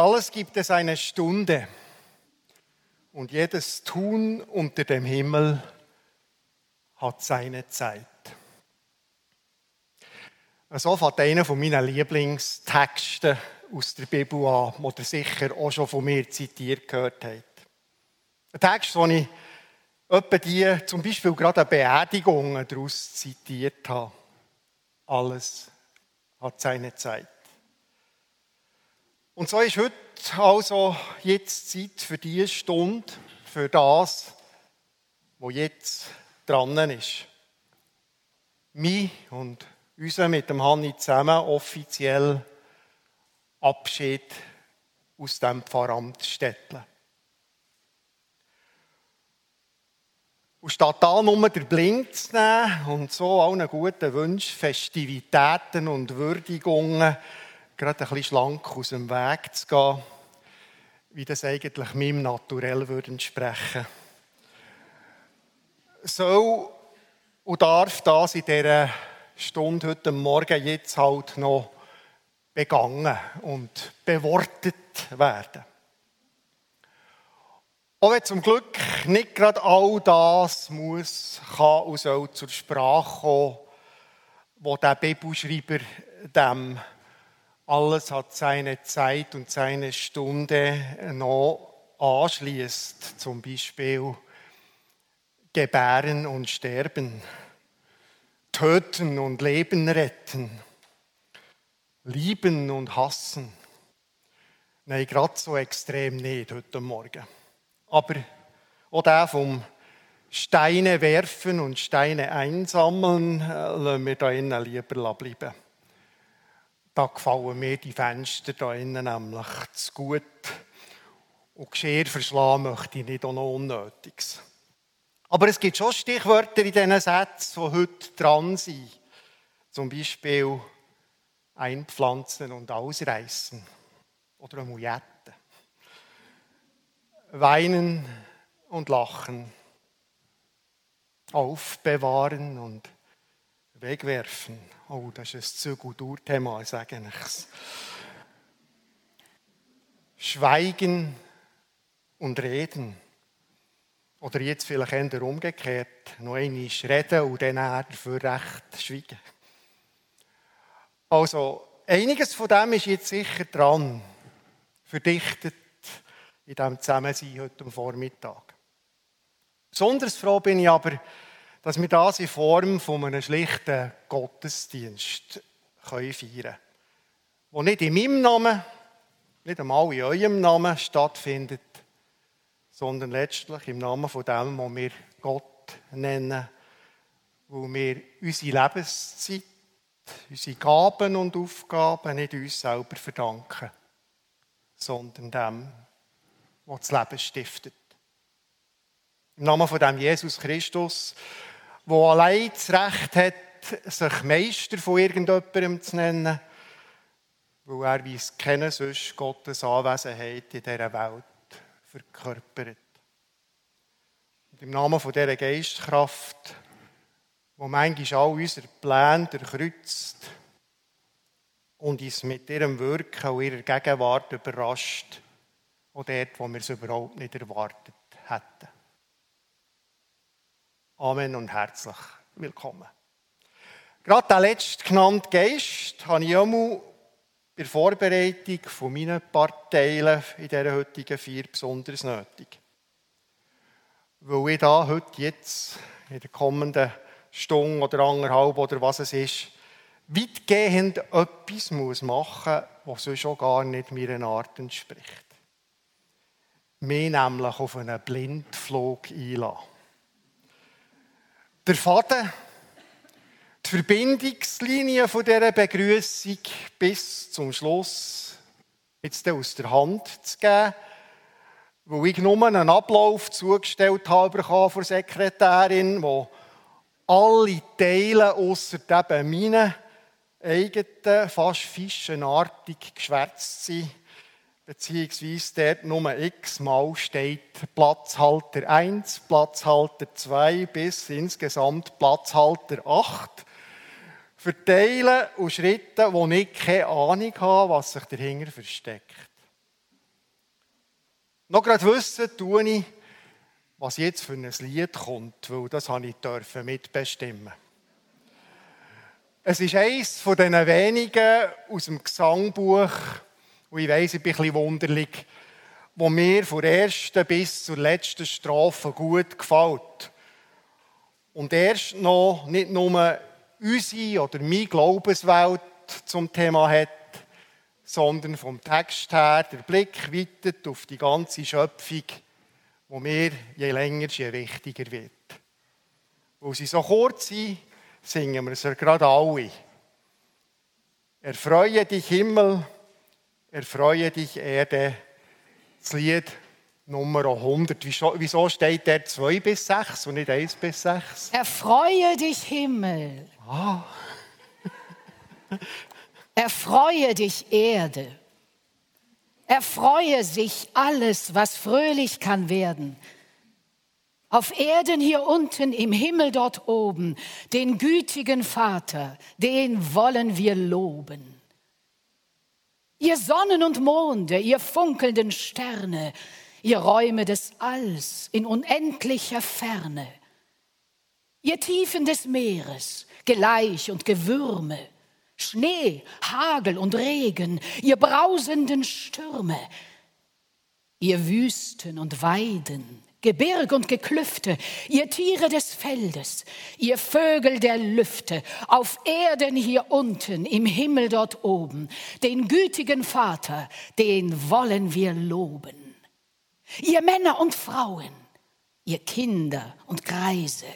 Alles gibt es eine Stunde und jedes Tun unter dem Himmel hat seine Zeit. So fängt einer von meinen Lieblingstexten aus der Bibel an, den ihr sicher auch schon von mir zitiert gehört habt. Ein Text, den ich etwa die, zum Beispiel gerade eine Beerdigung daraus zitiert habe. Alles hat seine Zeit. Und so ist heute also jetzt Zeit für diese Stunde, für das, wo jetzt dran ist. Mich und unser mit dem Hanni zusammen offiziell Abschied aus dem Pfarramt Stettle. Und statt da nur den Blink zu nehmen und so allen guten Wünschen, Festivitäten und Würdigungen gerade ein schlank aus dem Weg zu gehen, wie das eigentlich meinem Naturell würde entsprechen. Soll und darf das in dieser Stunde heute Morgen jetzt halt noch begangen und bewortet werden. Auch wenn zum Glück nicht gerade all das muss, kann und soll zur Sprache kommen, wo der Bibelschreiber dem alles hat seine Zeit und seine Stunde noch anschließt, zum Beispiel gebären und sterben, töten und Leben retten, lieben und hassen. Nein, gerade so extrem nicht heute Morgen. Aber auch der vom Steine werfen und Steine einsammeln, äh, lassen wir da innen lieber bleiben. Da gefallen mir die Fenster da innen nämlich zu gut. Und Geschirr verschlagen möchte ich nicht auch noch Unnötiges. Aber es gibt schon Stichwörter in diesen Sätzen, die heute dran sind. Zum Beispiel einpflanzen und ausreißen. Oder eine Mujette. Weinen und lachen. Aufbewahren und wegwerfen. Oh, das ist ein zu gut Thema, sage ich Schweigen und reden. Oder jetzt vielleicht eher umgekehrt, noch einmal reden und dann dafür recht schweigen. Also, einiges von dem ist jetzt sicher dran, verdichtet in diesem Zusammensein heute Vormittag. Besonders froh bin ich aber, dass wir das in Form von einem schlichten Gottesdienst feiern können. Der nicht in meinem Namen, nicht einmal in eurem Namen stattfindet, sondern letztlich im Namen von dem, was wir Gott nennen, wo wir unsere Lebenszeit, unsere Gaben und Aufgaben nicht uns selber verdanken, sondern dem, was das Leben stiftet. Im Namen von dem Jesus Christus, wo allein das Recht hat, sich Meister von irgendjemandem zu nennen, weil er, wie es kennen, sonst Gottes Anwesenheit in dieser Welt verkörpert. Und im Namen von dieser Geistkraft, wo manchmal all unsere Pläne durchkreuzt und uns mit ihrem Wirken und ihrer Gegenwart überrascht, auch dort, wo wir es überhaupt nicht erwartet hätten. Amen und herzlich willkommen. Gerade der letzte genannte Geist habe ich einmal bei der Vorbereitung von meinen Parteilen in dieser heutigen vier besonders nötig. Weil ich da heute jetzt in der kommenden Stunde oder anderthalb oder was es ist, weitgehend etwas muss machen muss, was auch gar nicht meiner Art entspricht. Mich nämlich auf einen Blindflug einlassen. Der Faden, die Verbindungslinie von dieser Begrüßung bis zum Schluss jetzt aus der Hand zu geben, wo ich nur einen Ablauf zugestellt habe von der Sekretärin, wo alle Teile außer eben meinen eigenen, fast fischenartig geschwärzt sind beziehungsweise dort nur x-mal steht Platzhalter 1, Platzhalter 2 bis insgesamt Platzhalter 8. Verteilen und Schritte, wo ich keine Ahnung habe, was sich dahinter versteckt. noch gerade wissen, tue ich, was jetzt für ein Lied kommt, weil das habe ich mitbestimmen. Es ist eines von diesen wenigen aus dem Gesangbuch, wo ich weiss, ich bin ein bisschen wunderlich, wo mir von der ersten bis zur letzten Strophe gut gefällt. Und erst noch nicht nur unsere oder meine Glaubenswelt zum Thema hat, sondern vom Text her der Blick weitet auf die ganze Schöpfung, wo mir je länger, je wichtiger wird. Weil sie so kurz sind, singen wir es gerade alle. Erfreue dich Himmel, erfreue dich Erde, das Lied Nummer 100. Wieso steht der 2 bis 6 und nicht 1 bis 6? Erfreue dich Himmel. Ah. Erfreue dich Erde. Erfreue sich alles, was fröhlich kann werden. Auf Erden hier unten, im Himmel dort oben, den gütigen Vater, den wollen wir loben. Ihr Sonnen und Monde, ihr funkelnden Sterne, ihr Räume des Alls in unendlicher Ferne, ihr Tiefen des Meeres, Geleich und Gewürme, Schnee, Hagel und Regen, ihr brausenden Stürme, ihr Wüsten und Weiden, Gebirg und Geklüfte, ihr Tiere des Feldes, ihr Vögel der Lüfte, auf Erden hier unten, im Himmel dort oben, den gütigen Vater, den wollen wir loben. Ihr Männer und Frauen, ihr Kinder und Greise,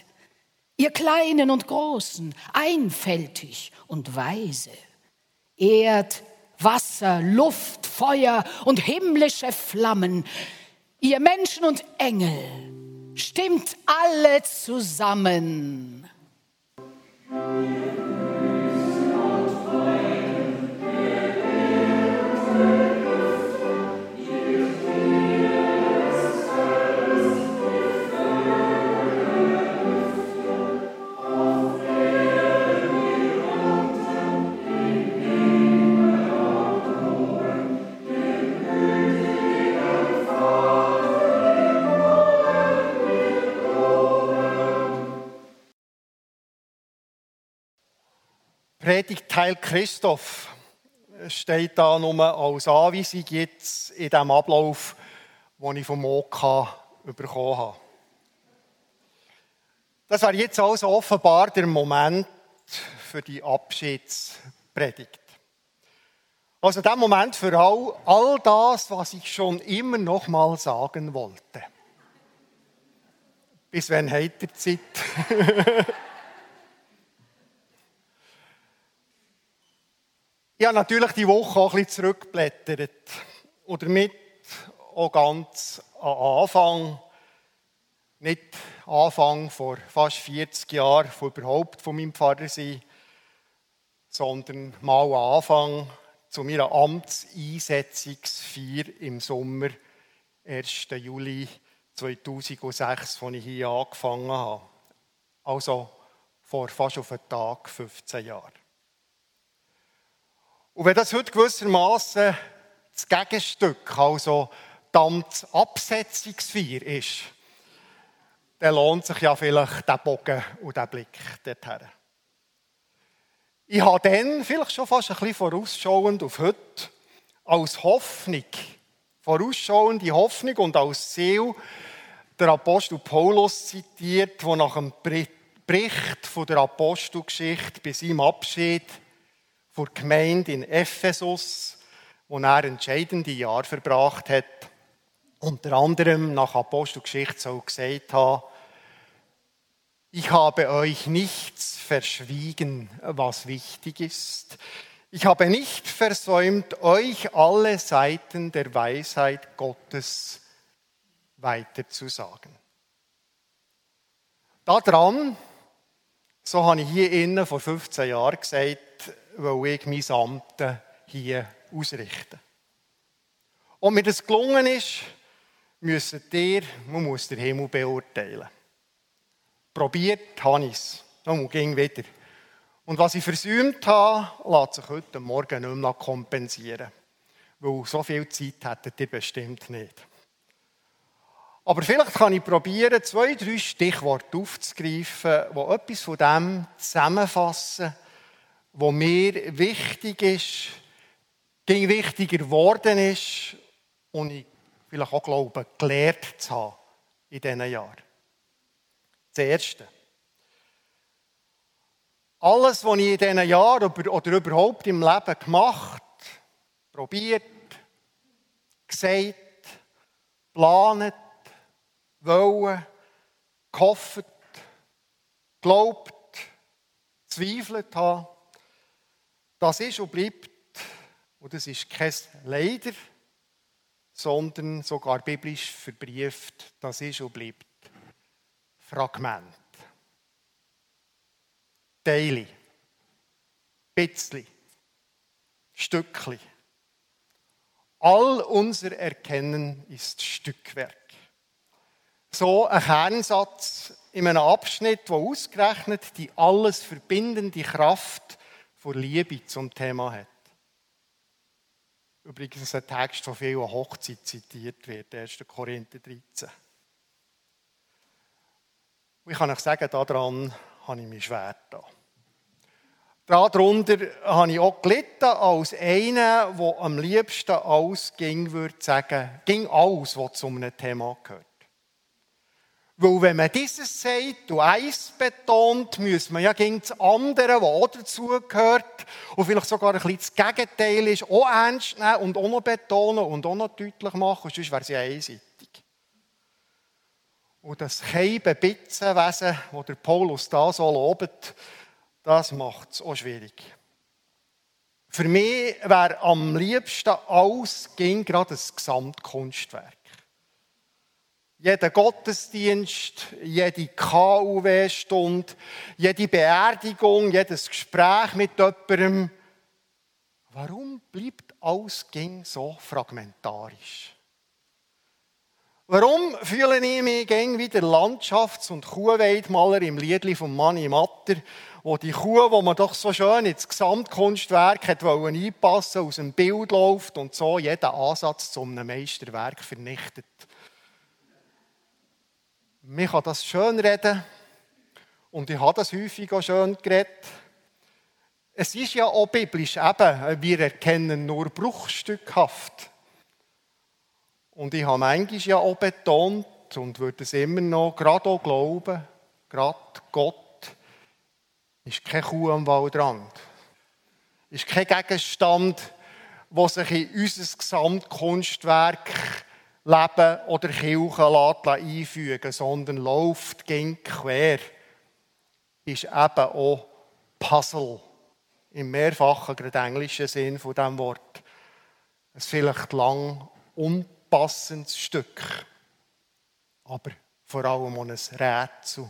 ihr Kleinen und Großen, einfältig und weise. Erd, Wasser, Luft, Feuer und himmlische Flammen, ihr Menschen und Engel, stimmt alle zusammen. Predigtteil Christoph steht da nur als Anweisung jetzt in dem Ablauf, den ich vom OK bekommen habe. Das wäre jetzt also offenbar der Moment für die Abschiedspredigt. Also der Moment für all, all das, was ich schon immer noch mal sagen wollte. Bis wann habt ihr Zeit? Ich habe natürlich die Woche auch ein bisschen zurückgeblättert und damit auch ganz am Anfang, nicht Anfang vor fast 40 Jahren von überhaupt von meinem Vater sein, sondern mal am Anfang zu meiner Amtseinsetzungsfeier im Sommer, 1. Juli 2006, als ich hier angefangen habe. Also vor fast auf einen Tag 15 Jahren. Und wenn das heute gewissermaßen das Gegenstück, also die Amtsabsetzungsfeier ist, dann lohnt sich ja vielleicht der Bogen und der Blick dorthin. Ich habe dann, vielleicht schon fast ein bisschen vorausschauend auf heute, als Hoffnung, vorausschauende Hoffnung und als Ziel der Apostel Paulus zitiert, der nach dem Bericht von der Apostelgeschichte bei seinem Abschied vor Gemeinde in Ephesus, wo er entscheidende Jahre verbracht hat. Unter anderem nach Apostelgeschichte so gesagt hat, ich habe euch nichts verschwiegen, was wichtig ist. Ich habe nicht versäumt, euch alle Seiten der Weisheit Gottes weiterzusagen. Daran, so habe ich hier innen vor 15 Jahren gesagt, weil ich mein Amt hier ausrichten. Ob mir das gelungen ist, müssen ihr, man muss den Himmel beurteilen. Probiert habe ich es. Nun ging wieder. Und was ich versäumt habe, lässt sich heute Morgen nicht mehr kompensieren. Weil so viel Zeit hättet ihr bestimmt nicht. Aber vielleicht kann ich probieren, zwei, drei Stichworte aufzugreifen, die etwas von dem zusammenfassen, was mir wichtig ist, ging wichtiger geworden ist und ich vielleicht auch glaube, gelernt zu haben in diesen Jahren. Das Erste. Alles, was ich in diesen Jahren oder überhaupt im Leben gemacht, probiert, gesagt, geplant, wollen, gehofft, glaubt, zweifelt habe, das ist und bleibt, und das ist kein Leider, sondern sogar biblisch verbrieft, das ist und bleibt Fragment. Teile, Bitzli, Stückli. All unser Erkennen ist Stückwerk. So ein Kernsatz in einem Abschnitt, wo ausgerechnet die alles verbindende Kraft von Liebe zum Thema hat. Übrigens ein Text, der viel an Hochzeit zitiert wird, 1. Korinther 13. Und ich kann euch sagen, daran habe ich mich schwer getan. Darunter habe ich auch gelitten als einer, der am liebsten alles ging, würde sagen, ging alles, was zu einem Thema gehört. Weil wenn man dieses sagt und eins betont, muss man ja gegen das andere, was auch dazugehört und vielleicht sogar ein bisschen das Gegenteil ist, auch ernst nehmen und auch noch betonen und auch noch deutlich machen, sonst wäre es ja einseitig. Und das Keiben, Bitzenwesen, das der Paulus da so lobt, das macht es auch schwierig. Für mich wäre am liebsten alles ging gerade ein Gesamtkunstwerk. Jeder Gottesdienst, jede KUW-Stunde, jede Beerdigung, jedes Gespräch mit jemandem. Warum bleibt alles ging so fragmentarisch? Warum fühle ich mich gäng wie der Landschafts- und Kuhweidmaler im Liedli von Manni Matter, wo die Kuh, wo man doch so schön ins Gesamtkunstwerk hat wollen einpassen, aus dem Bild läuft und so jeden Ansatz zu einem Meisterwerk vernichtet. Man kann das schön reden und ich habe das häufig auch schön geredet. Es ist ja auch biblisch eben, wir erkennen nur bruchstückhaft. Und ich habe manchmal ja auch betont und würde es immer noch gerade auch glauben, gerade Gott ist kein Kuh am Waldrand. Ist kein Gegenstand, der sich in unser Gesamtkunstwerk Leben oder Kirche einfügen sondern läuft ging quer. Ist eben auch Puzzle. Im mehrfachen, gerade englischen Sinn von diesem Wort. Ein vielleicht lang und passendes Stück, aber vor allem auch ein Rätsel,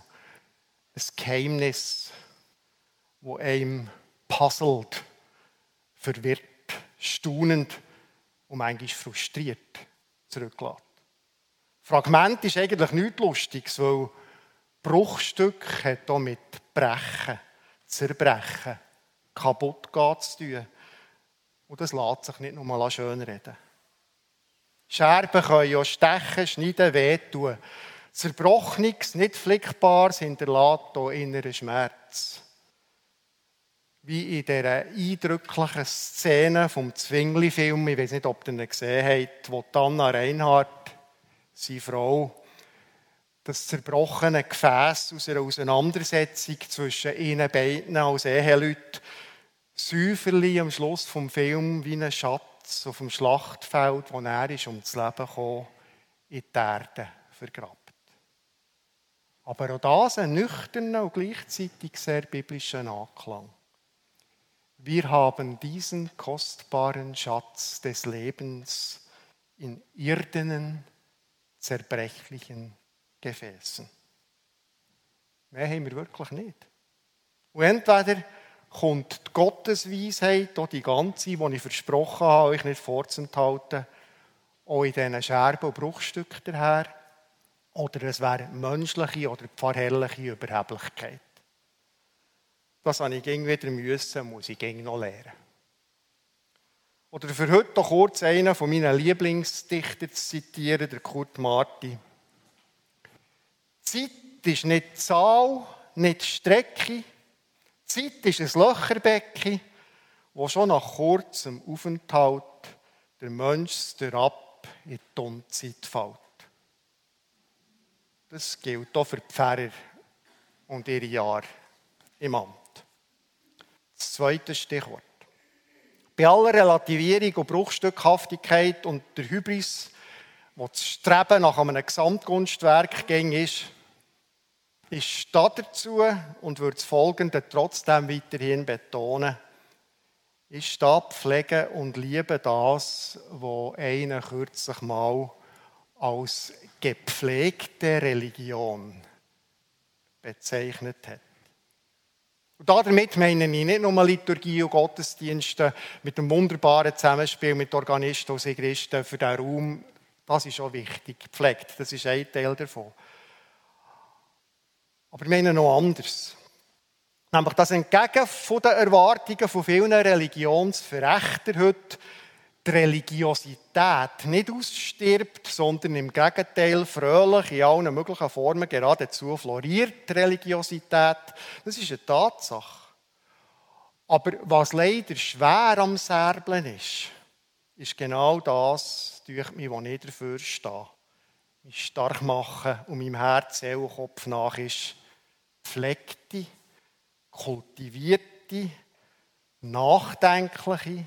ein Geheimnis, wo einem puzzelt, verwirrt, staunend und manchmal frustriert zurücklässt. Fragment ist eigentlich nichts Lustiges, weil Bruchstück hat auch mit Brechen, Zerbrechen, kaputt gehen zu tun. Und das lässt sich nicht nur schön reden. Scherben können ja stechen, schneiden, wehtun. Zerbrochenes, nicht flickbares hinterlässt auch inneren Schmerz. Wie in dieser eindrücklichen Szene vom Zwingli-Film, ich weiß nicht, ob ihr ihn gesehen habt, wo Anna Reinhardt, seine Frau, das zerbrochene Gefäß aus einer Auseinandersetzung zwischen ihnen beiden als Eheleute säuferli am Schluss vom Film wie ein Platz auf dem Schlachtfeld, wo er ist ums Leben kam, in die Erde vergrabt. Aber auch das ein nüchterner und gleichzeitig sehr biblischer Anklang. Wir haben diesen kostbaren Schatz des Lebens in irdenen, zerbrechlichen Gefäßen. Mehr haben wir wirklich nicht. Und entweder kommt die Gottesweisheit, die ganze, die ich versprochen habe, euch nicht vorzuenthalten, auch in diesen Scherben und Bruchstücken daher. Oder es wäre menschliche oder pfarrherrliche Überheblichkeit. Das habe ich wieder müssen, muss ich noch lernen. Oder für heute noch kurz einen von meinen Lieblingsdichtern zu zitieren, der Kurt Marti. Zeit ist nicht Zahl, nicht Strecke. Zeit ist ein Löcherbecken, wo schon nach kurzem Aufenthalt der Mensch ab in die Unzeit fällt. Das gilt auch für die Pfarrer und ihre Jahre im Amt. Das zweite Stichwort. Bei aller Relativierung und Bruchstückhaftigkeit und der Hybris, wo das Streben nach einem Gesamtkunstwerk ging, ist, ist da dazu und würde das Folgende trotzdem weiterhin betonen, ist da Pflege und Liebe das, was einer kürzlich mal als gepflegte Religion bezeichnet hat. Und damit meine ich nicht nur Liturgie und Gottesdienste mit einem wunderbaren Zusammenspiel mit Organisten und Sigristen für den Raum. Das ist auch wichtig, gepflegt. Das ist ein Teil davon. Aber ich meine noch anders. Nämlich, dass entgegen von den Erwartungen von vielen Religionsverächtern heute die Religiosität nicht ausstirbt, sondern im Gegenteil fröhlich in allen möglichen Formen geradezu floriert, die Religiosität. Das ist eine Tatsache. Aber was leider schwer am Serblen ist, ist genau das, durch mich, was ich dafür stehe. Mich stark machen und meinem Herz, Seele Kopf nach ist pflegte, kultivierte, nachdenkliche,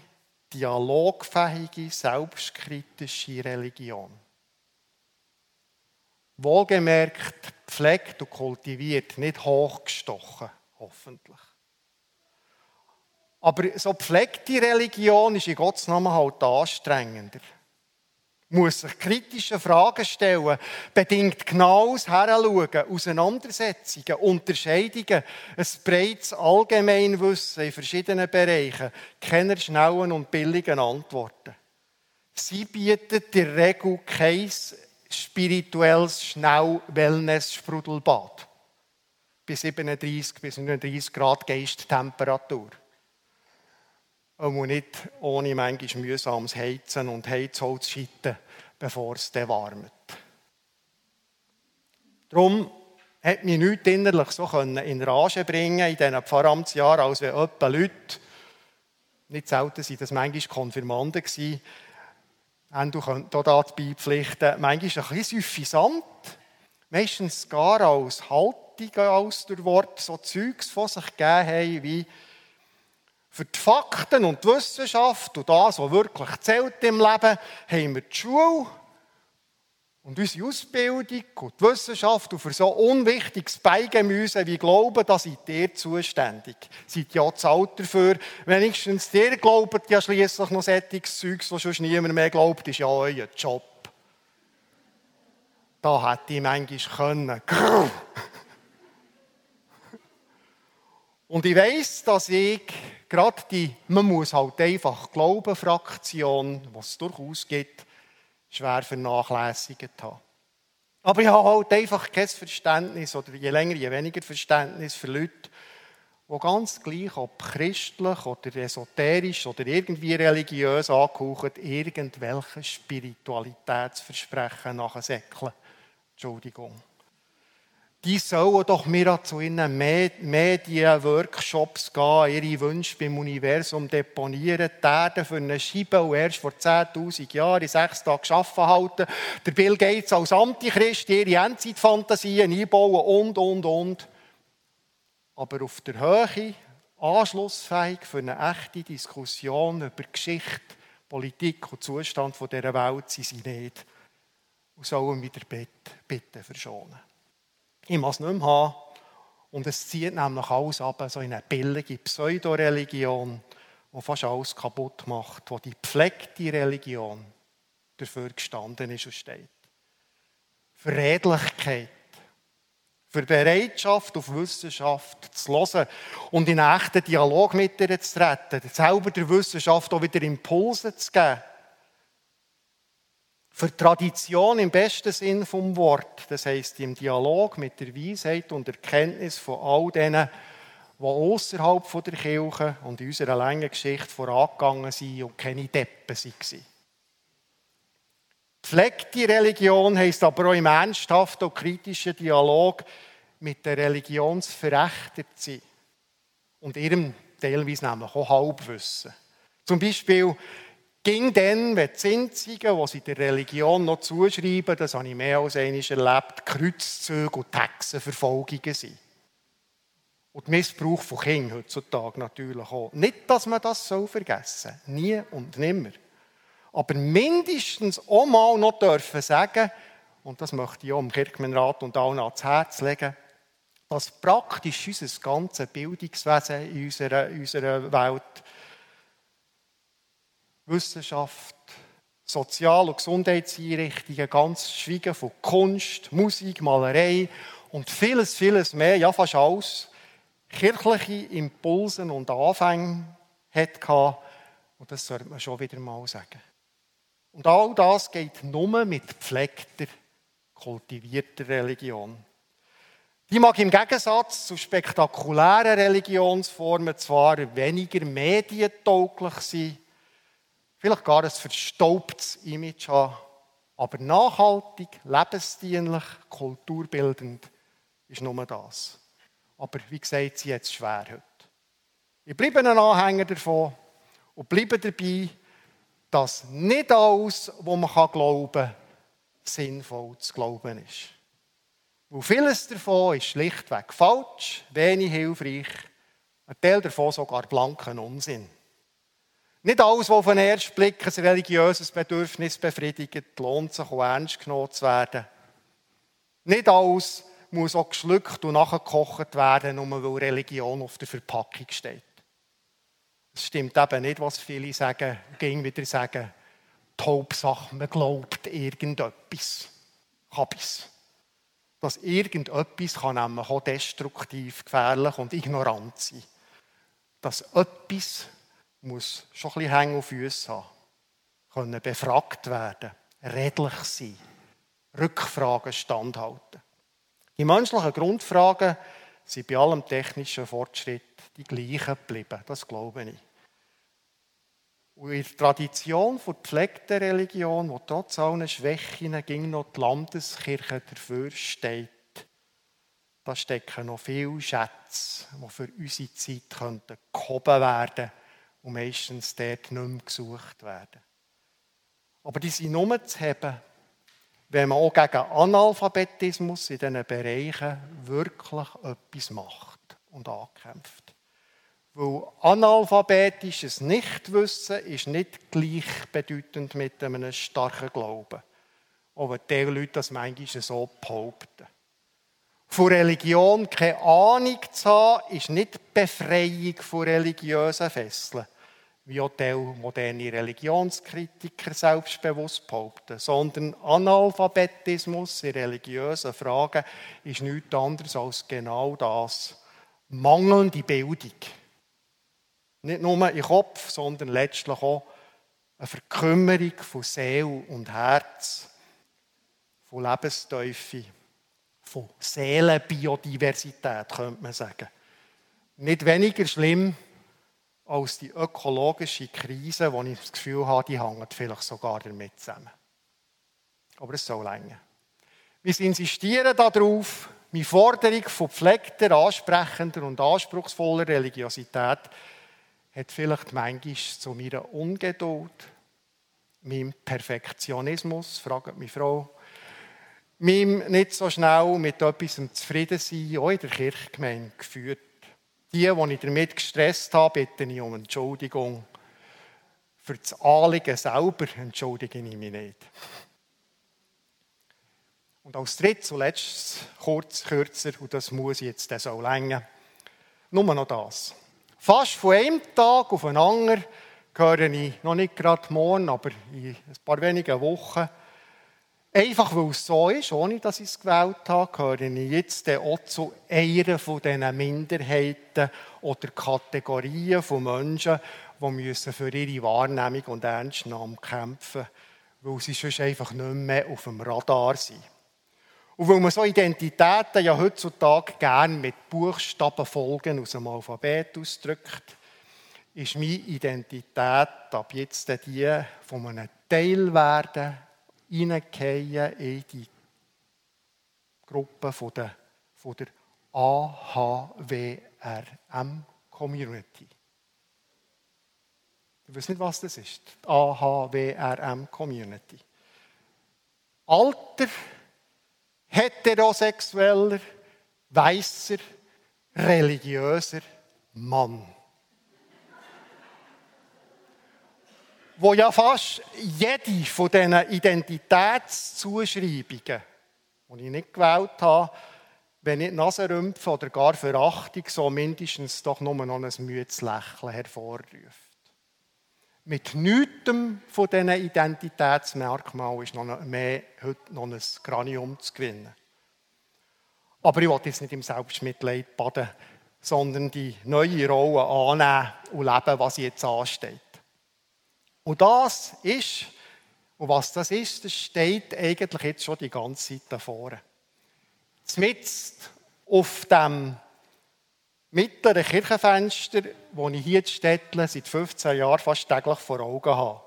dialogfähige, selbstkritische Religion. Wohlgemerkt pflegt und kultiviert, nicht hochgestochen, hoffentlich. Aber so pflegte Religion ist in Gottes Namen halt anstrengender muss sich kritische Fragen stellen, bedingt genaues Heranschauen, Auseinandersetzungen, Unterscheidungen, ein breites Allgemeinwissen in verschiedenen Bereichen, keine schnellen und billigen Antworten. Sie bietet in der Regel kein spirituelles Schnell-Wellness-Sprudelbad. Bei 37 bis 39 Grad Geisttemperatur. Und nicht ohne manchmal mühsames Heizen und Heizholz schitten, bevor es dann warmet. Darum hat mich nichts innerlich so in Rage bringen in diesen Pfarramtsjahren, als wenn etwa Leute, nicht selten waren das manchmal Konfirmanden gewesen, du könnt hier beipflichten, manchmal ein bisschen suffisant, meistens gar als Haltung aus der Wort so Zeugs von sich gegeben haben, wie für die Fakten und die Wissenschaft und das, was wirklich zählt im Leben, haben wir die Schule und unsere Ausbildung und die Wissenschaft und für so unwichtiges Beigemüse wie Glauben, da seid ihr zuständig. Seid ja zahlt dafür. Wenigstens ihr glaubt ja schließlich noch solches Zeugs, was schon niemand mehr glaubt, ist ja euer Job. Da hätte ich manchmal können. Und ich weiss, dass ich gerade die «Man muss halt einfach glauben» Fraktion, was es durchaus gibt, schwer vernachlässigt habe. Aber ich habe halt einfach kein Verständnis, oder je länger, je weniger Verständnis für Leute, die ganz gleich, ob christlich oder esoterisch oder irgendwie religiös angehaucht, irgendwelche Spiritualitätsversprechen nachsäckeln. Entschuldigung die sollen doch mehr zu ihren Medien-Workshops gehen, ihre Wünsche beim Universum deponieren, die Erde für eine Scheibe, und erst vor 10.000 Jahren in sechs Tagen geschaffen halten, der Bill Gates als Antichrist ihre Endzeitfantasien einbauen und, und, und. Aber auf der Höhe, anschlussfähig für eine echte Diskussion über Geschichte, Politik und Zustand dieser Welt sind sie nicht. Und sollen wieder bitte verschonen. Ich muss es nicht mehr haben. Und es zieht nämlich alles ab, so in eine billige Pseudoreligion, die fast alles kaputt macht, wo die gepflegte Religion dafür gestanden ist und steht. Für Redlichkeit, für Bereitschaft auf Wissenschaft zu hören und in echten Dialog mit ihr zu treten, selber der Wissenschaft auch wieder Impulse zu geben für Tradition im besten Sinn vom Wort. Das heißt im Dialog mit der Weisheit und Erkenntnis von all denen, die außerhalb der Kirche und in unserer langen Geschichte vorangegangen sind und keine Deppen waren. Pflegte Religion heisst aber auch im ernsthaften und kritischen Dialog mit den Religionsverächtern zu sein. Und ihrem teilweise nämlich auch Halbwissen. Zum Beispiel ging dann, wenn die Zinzigen, die sie der Religion noch zuschreiben, das habe ich mehr als einmal erlebt, Kreuzzüge und Hexenverfolgungen sind. Und Missbrauch von Kindern heutzutage natürlich auch. Nicht, dass man das so vergessen soll. Nie und nimmer. Aber mindestens auch mal noch dürfen sagen, und das möchte ich auch dem Kirchenrat und allen ans Herz legen, dass praktisch unser ganzes Bildungswesen in unserer, in unserer Welt, Wissenschaft, Sozial- und Gesundheitseinrichtungen, ganz schwiegen von Kunst, Musik, Malerei und vieles, vieles mehr, ja fast alles, kirchliche Impulsen und Anfänge hatte. Und das sollte man schon wieder mal sagen. Und all das geht nur mit gepflegter, kultivierter Religion. Die mag im Gegensatz zu spektakulären Religionsformen zwar weniger medientauglich sein, vielleicht gar ein verstaubtes Image haben, aber nachhaltig, lebensdienlich, kulturbildend ist nur das. Aber wie gesagt, sie es schwer heute. Ich bleibe ein Anhänger davon und bleibe dabei, dass nicht alles, was man glauben kann, sinnvoll zu glauben ist. Weil vieles davon ist schlichtweg falsch, wenig hilfreich, ein Teil davon sogar blanken Unsinn. Nicht alles, was auf den ersten Blick ein religiöses Bedürfnis befriedigt, lohnt sich, um ernst genommen zu werden. Nicht alles muss auch geschluckt und nachgekocht werden, nur weil Religion auf der Verpackung steht. Es stimmt eben nicht, was viele sagen, ging wieder sagen, die Hauptsache, man glaubt irgendetwas. Habis. Dass irgendetwas kann nämlich auch destruktiv, gefährlich und ignorant sein. Dass etwas muss schon ein bisschen Hänge auf Füße haben. Können befragt werden, redlich sein, Rückfragen standhalten. Die menschlichen Grundfragen sind bei allem technischen Fortschritt die gleichen geblieben. Das glaube ich. Und in der Tradition der gepflegten Religion, wo trotz allen Schwächen ging noch die Landeskirche dafür steht, da stecken noch viele Schätze, die für unsere Zeit könnten gehoben werden und meistens dort nicht mehr gesucht werden. Aber die sind nur zu haben, wenn man auch gegen Analphabetismus in diesen Bereichen wirklich etwas macht und ankämpft. Weil analphabetisches Nichtwissen ist nicht gleichbedeutend mit einem starken Glauben. Wenn die Leute das manchmal so behaupten. Von Religion keine Ahnung zu haben, ist nicht Befreiung von religiösen Fesseln wie auch die moderne Religionskritiker selbstbewusst behaupten, sondern Analphabetismus in religiösen Fragen ist nichts anderes als genau das. Mangelnde Bildung. Nicht nur im Kopf, sondern letztlich auch eine Verkümmerung von Seele und Herz, von Lebensteufel, von Seelenbiodiversität, könnte man sagen. Nicht weniger schlimm als die ökologische Krise, wo ich das Gefühl habe, die hängt vielleicht sogar damit zusammen. Aber es soll länger. Wir insistieren darauf, meine Forderung von gepflegter, ansprechender und anspruchsvoller Religiosität hat vielleicht manchmal zu meiner Ungeduld, meinem Perfektionismus, fragt meine Frau, meinem nicht so schnell mit etwas zufrieden sein, auch in der Kirchgemeinde geführt. Die, die ich damit gestresst habe, bitte ich um Entschuldigung. Für das Anliegen selber entschuldige ich mich nicht. Und als drittes und letztes, kurz, kürzer, und das muss ich jetzt so länger, nur noch das. Fast von einem Tag auf den anderen höre ich, noch nicht gerade morgen, aber in ein paar wenigen Wochen, Einfach weil es so ist, ohne dass ich es gewählt habe, gehöre ich jetzt auch zu einer von diesen Minderheiten oder Kategorien von Menschen, die müssen für ihre Wahrnehmung und Ernstnahme kämpfen weil sie sonst einfach nicht mehr auf dem Radar sind. Und weil man so Identitäten ja heutzutage gerne mit Buchstabenfolgen aus dem Alphabet ausdrückt, ist meine Identität ab jetzt die von einem Teil werden hineingehen in die Gruppe von der, von der AHWRM-Community. Ich weiß nicht, was das ist. Die AHWRM-Community. Alter, heterosexueller, weißer, religiöser Mann. Wo ja fast jede von diesen Identitätszuschreibungen, die ich nicht gewählt habe, wenn nicht Nasenrümpfen oder gar Verachtung, so mindestens doch nur noch ein müdes Lächeln hervorruft. Mit nichts von diesen Identitätsmerkmalen ist noch mehr heute noch ein Granium zu gewinnen. Aber ich will jetzt nicht im Selbstmitleid baden, sondern die neue Rolle annehmen und leben, was jetzt ansteht. Und das ist, und was das ist, das steht eigentlich jetzt schon die ganze Zeit davor. Zumindest auf dem mittleren Kirchenfenster, wo ich hier Städtle seit 15 Jahren fast täglich vor Augen habe.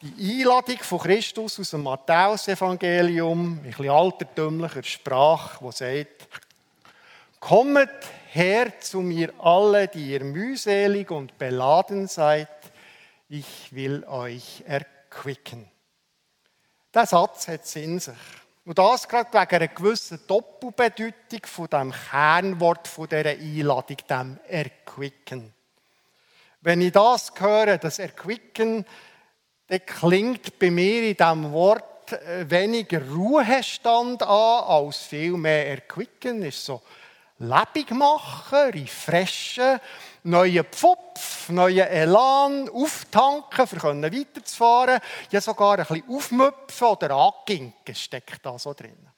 Die Einladung von Christus aus dem Matthäus-Evangelium, in ein altertümlicher Sprache, wo sagt, Kommet her zu mir alle, die ihr mühselig und beladen seid, ich will euch erquicken. Der Satz hat es in sich. Und das gerade wegen einer gewissen Doppelbedeutung von dem Kernwort von dieser Einladung, dem Erquicken. Wenn ich das höre, das Erquicken, dann klingt bei mir in diesem Wort äh, weniger Ruhestand an, als viel mehr Erquicken. Ist so lebendig machen, refreshen, neuen Pfupf, neuen Elan, auftanken, um weiterzufahren. Ja, sogar ein bisschen aufmüpfen oder anginken steckt da so drin.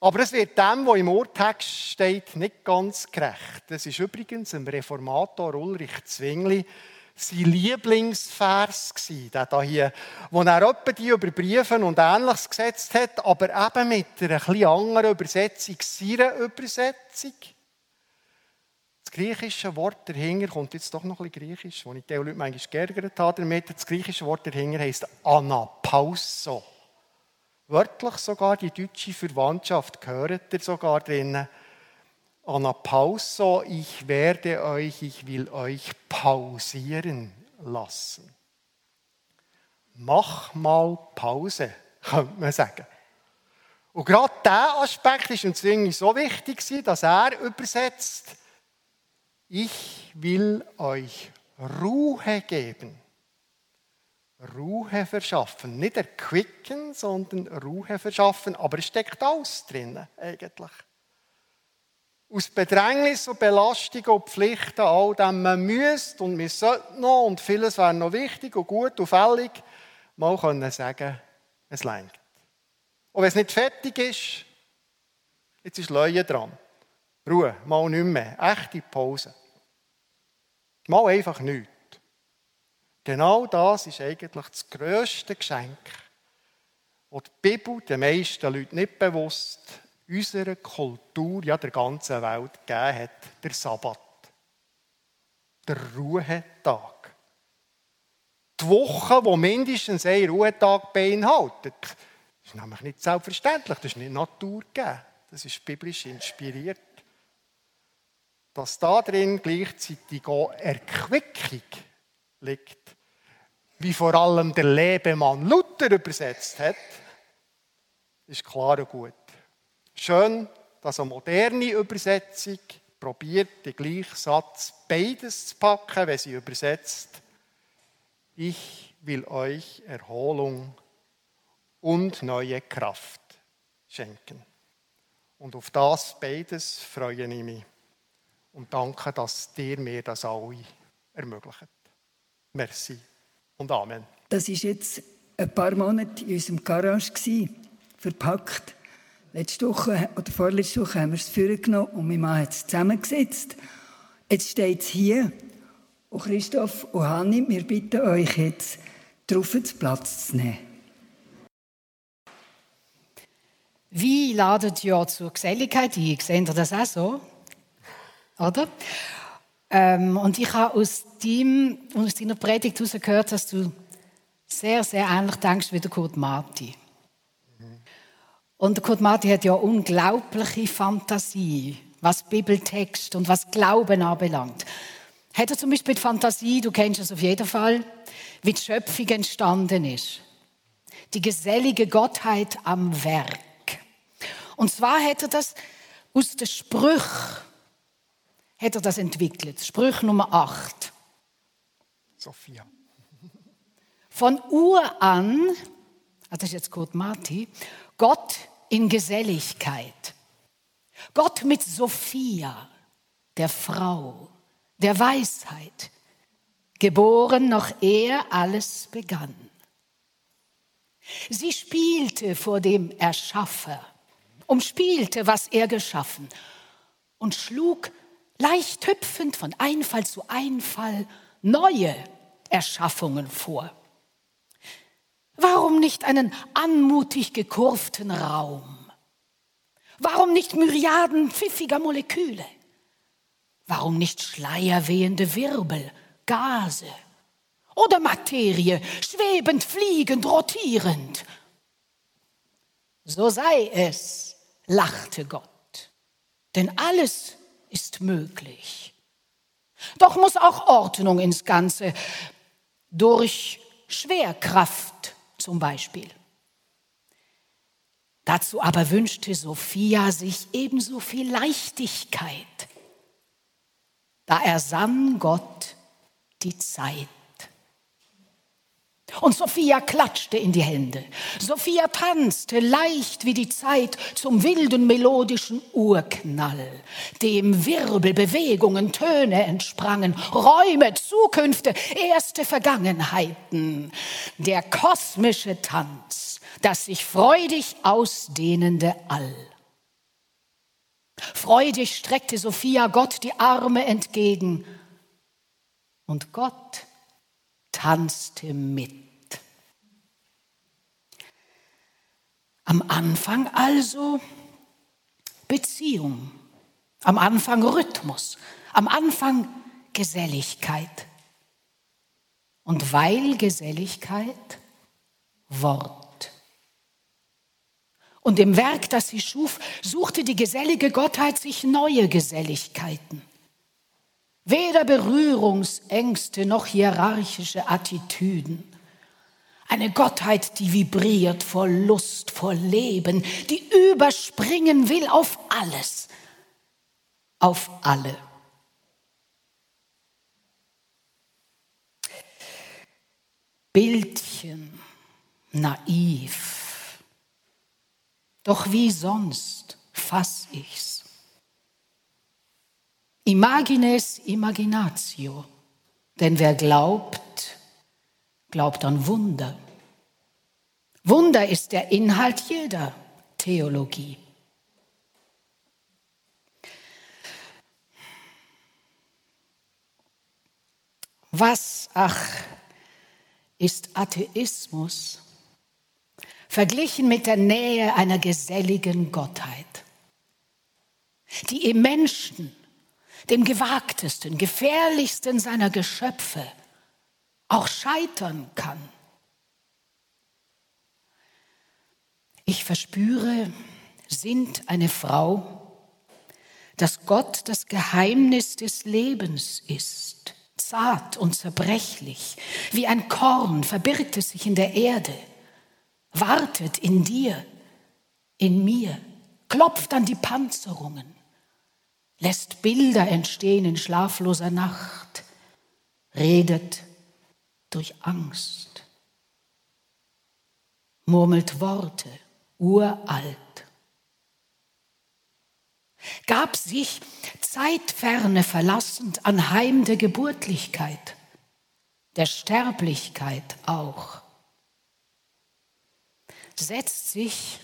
Aber es wird dem, was im Urtext steht, nicht ganz gerecht. Das ist übrigens im Reformator Ulrich Zwingli sein Lieblingsvers gewesen, der hier, wo er etwa die über Briefe und Ähnliches gesetzt hat, aber eben mit einer etwas anderen Übersetzung, seiner Übersetzung. Das griechische Wort dahinter kommt jetzt doch noch ein bisschen griechisch, wo ich die Leute manchmal geärgert habe damit. Das griechische Wort dahinter heisst Anapauso. Wörtlich sogar die deutsche Verwandtschaft gehört ihr sogar drinnen. Anapauso, ich werde euch, ich will euch pausieren lassen. Mach mal Pause, könnte man sagen. Und gerade dieser Aspekt ist uns irgendwie so wichtig, dass er übersetzt, ich will euch Ruhe geben. Ruhe verschaffen. Nicht erquicken, sondern Ruhe verschaffen. Aber es steckt alles drin, eigentlich aus Bedrängnis und Belastung und Pflichten, all dem man müsste und man sollte noch und vieles wäre noch wichtig und gut und fällig, mal können sagen, es längt. Und wenn es nicht fertig ist, jetzt ist Leue dran. Ruhe, mal nicht mehr. Echte Pause. Mal einfach nichts. Genau das ist eigentlich das grösste Geschenk, das die Bibel den meisten Leuten nicht bewusst unserer Kultur, ja der ganzen Welt gegeben hat, der Sabbat. Der Ruhetag. Die Woche, die mindestens einen Ruhetag beinhaltet. Das ist nämlich nicht selbstverständlich, das ist nicht Natur gegeben. Das ist biblisch inspiriert. Dass da drin gleichzeitig auch Erquickung liegt, wie vor allem der Lebemann Luther übersetzt hat, ist klar und gut. Schön, dass eine moderne Übersetzung probiert, den gleichen Satz beides zu packen, wenn sie übersetzt. Ich will euch Erholung und neue Kraft schenken. Und auf das beides freue ich mich und danke, dass dir mir das alle ermöglicht. Merci und Amen. Das ist jetzt ein paar Monate in unserem Garage verpackt Letzte Woche oder vorletzte Woche haben wir es vorgenommen und mein Mann hat es zusammengesetzt. Jetzt steht es hier. Und Christoph und Hanni, wir bitten euch jetzt, drauf Platz zu nehmen. Wie ladet ihr zur Geselligkeit ein? Seht ihr das auch so? Oder? Ähm, und ich habe aus, deinem, aus deiner Predigt heraus gehört, dass du Sehr, sehr ähnlich denkst wie der Kurt Marti. Und der Kurt Marti hat ja unglaubliche Fantasie, was Bibeltext und was Glauben anbelangt. Hat er zum Beispiel die Fantasie, du kennst es auf jeden Fall, wie die Schöpfung entstanden ist. Die gesellige Gottheit am Werk. Und zwar hat er das aus den Sprüchen hat er das entwickelt. Sprüch Nummer 8. Sophia. Von Ur an, ah, das ist jetzt Kurt Marti, Gott in Geselligkeit. Gott mit Sophia, der Frau, der Weisheit, geboren noch ehe alles begann. Sie spielte vor dem Erschaffer, umspielte, was er geschaffen und schlug leicht hüpfend von Einfall zu Einfall neue Erschaffungen vor. Warum nicht einen anmutig gekurften Raum? Warum nicht Myriaden pfiffiger Moleküle? Warum nicht schleierwehende Wirbel, Gase oder Materie, schwebend, fliegend, rotierend? So sei es, lachte Gott. Denn alles ist möglich. Doch muss auch Ordnung ins Ganze durch Schwerkraft zum Beispiel. Dazu aber wünschte Sophia sich ebenso viel Leichtigkeit. Da ersann Gott die Zeit. Und Sophia klatschte in die Hände. Sophia tanzte leicht wie die Zeit zum wilden melodischen Urknall, dem Wirbel, Bewegungen, Töne entsprangen, Räume, Zukünfte, erste Vergangenheiten. Der kosmische Tanz, das sich freudig ausdehnende All. Freudig streckte Sophia Gott die Arme entgegen und Gott tanzte mit. Am Anfang also Beziehung, am Anfang Rhythmus, am Anfang Geselligkeit. Und weil Geselligkeit, Wort. Und im Werk, das sie schuf, suchte die gesellige Gottheit sich neue Geselligkeiten. Weder Berührungsängste noch hierarchische Attitüden. Eine Gottheit, die vibriert vor Lust, vor Leben, die überspringen will auf alles, auf alle. Bildchen, naiv. Doch wie sonst fass ich's? Imagines imaginatio. Denn wer glaubt, glaubt an Wunder. Wunder ist der Inhalt jeder Theologie. Was, ach, ist Atheismus verglichen mit der Nähe einer geselligen Gottheit, die im Menschen dem gewagtesten, gefährlichsten seiner Geschöpfe auch scheitern kann. Ich verspüre, sind eine Frau, dass Gott das Geheimnis des Lebens ist, zart und zerbrechlich, wie ein Korn verbirgt es sich in der Erde, wartet in dir, in mir, klopft an die Panzerungen, lässt Bilder entstehen in schlafloser Nacht, redet durch Angst, murmelt Worte, uralt, gab sich Zeitferne verlassend anheim der Geburtlichkeit, der Sterblichkeit auch, setzt sich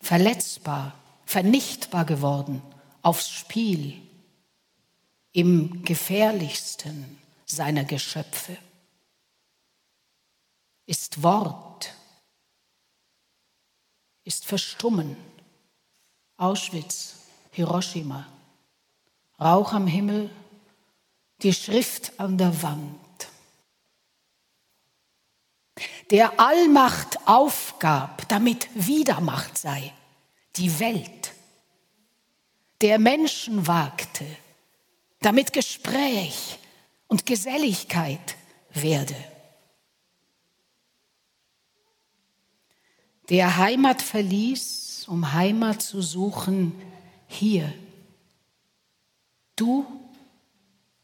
verletzbar, vernichtbar geworden aufs Spiel im gefährlichsten seiner Geschöpfe. Ist Wort, ist Verstummen. Auschwitz, Hiroshima, Rauch am Himmel, die Schrift an der Wand. der Allmacht aufgab, damit Wiedermacht sei, die Welt, der Menschen wagte, damit Gespräch und Geselligkeit werde. Der Heimat verließ, um Heimat zu suchen, hier. Du,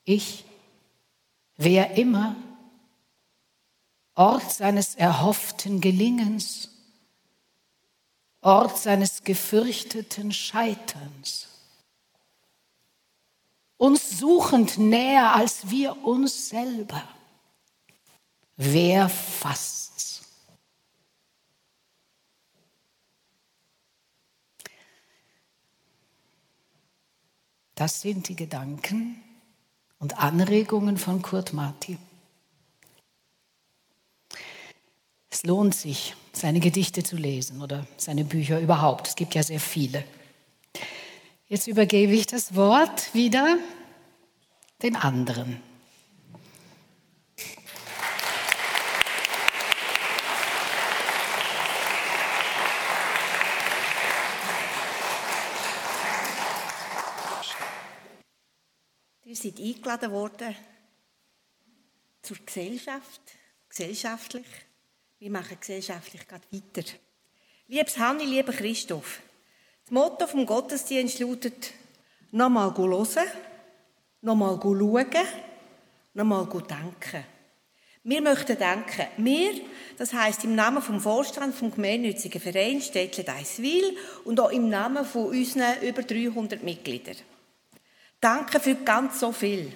ich, wer immer, Ort seines erhofften Gelingens, Ort seines gefürchteten Scheiterns. Uns suchend näher als wir uns selber. Wer fasst's? Das sind die Gedanken und Anregungen von Kurt Marti. Es lohnt sich, seine Gedichte zu lesen oder seine Bücher überhaupt. Es gibt ja sehr viele. Jetzt übergebe ich das Wort wieder den anderen. Ihr seid eingeladen worden zur Gesellschaft, gesellschaftlich. Wir machen gesellschaftlich gerade weiter. Liebes Hanni, lieber Christoph, das Motto vom Gottesdienst lautet, nochmal hören, nochmal schauen, nochmal denken. Wir möchten denken. Wir, das heisst im Namen vom Vorstand vom gemeinnützigen Verein Städtle Deiswil und auch im Namen von unseren über 300 Mitgliedern. Danke für ganz so viel.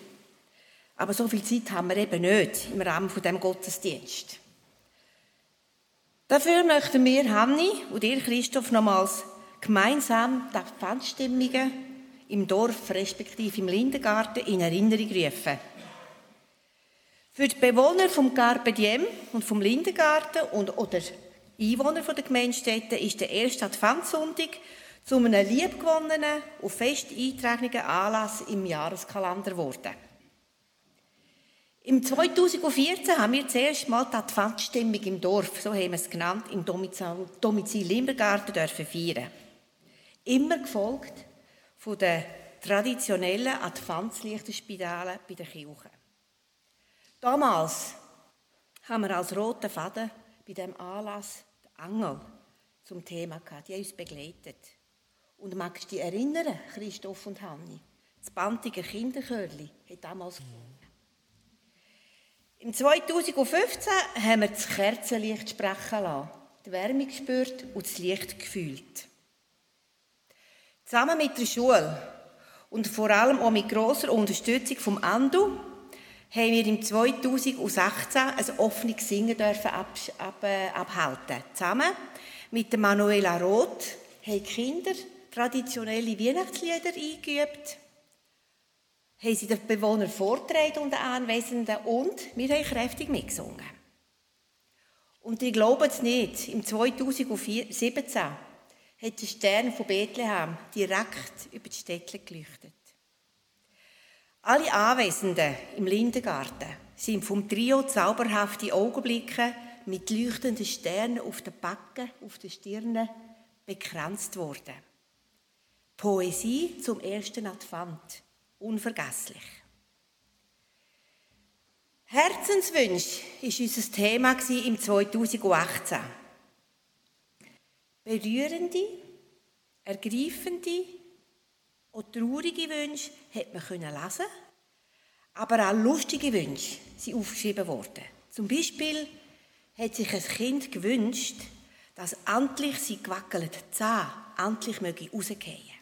Aber so viel Zeit haben wir eben nicht im Rahmen von dem Gottesdienst. Dafür möchten wir, Hanni und ihr, Christoph, nochmals gemeinsam die Pfandstimmungen im Dorf respektive im Lindengarten in Erinnerung rufen. Für die Bewohner vom Carpe Diem und vom Lindengarten und oder Einwohner der Gemeindestädte ist der erste Adventssonntag zu einem liebgewonnenen und fest eingetragenen Anlass im Jahreskalender geworden. Im 2014 haben wir zuerst mal die Adventsstimmung im Dorf, so haben wir es genannt, im Domizil, Domizil Limbergarten dürfen feiern. Immer gefolgt von den traditionellen Adventslichterspiralen bei der Kirche. Damals haben wir als roten Faden bei dem Anlass die Engel zum Thema gehabt. Die uns begleitet. Und magst du dich erinnern, Christoph und Hanni? Das bandige Kinderchörli hat damals gewonnen. Im 2015 haben wir das Kerzenlicht sprechen lassen, die Wärme gespürt und das Licht gefühlt. Zusammen mit der Schule und vor allem auch mit grosser Unterstützung vom Andu haben wir im 2016 ein offenes Singen dürfen ab, ab, äh, abhalten. Zusammen mit der Manuela Roth haben die Kinder traditionelle Weihnachtslieder eingeübt haben sie den Bewohnern vorgetragen und den Anwesenden und wir haben kräftig mitgesungen. Und ich glaube es nicht, im 2017 hat der Stern von Bethlehem direkt über die Städte geleuchtet. Alle Anwesenden im Lindengarten sind vom Trio zauberhafte Augenblicke mit leuchtenden Sternen auf den Backen, auf den Stirnen bekränzt worden. Poesie zum ersten Advent unvergesslich. Herzenswunsch ist unser Thema im 2018. Berührende, ergreifende und traurige Wünsche hat man können lesen, aber auch lustige Wünsche sind aufgeschrieben worden. Zum Beispiel hat sich ein Kind gewünscht, dass endlich sie gewackelte Zähne endlich möge rausgehen.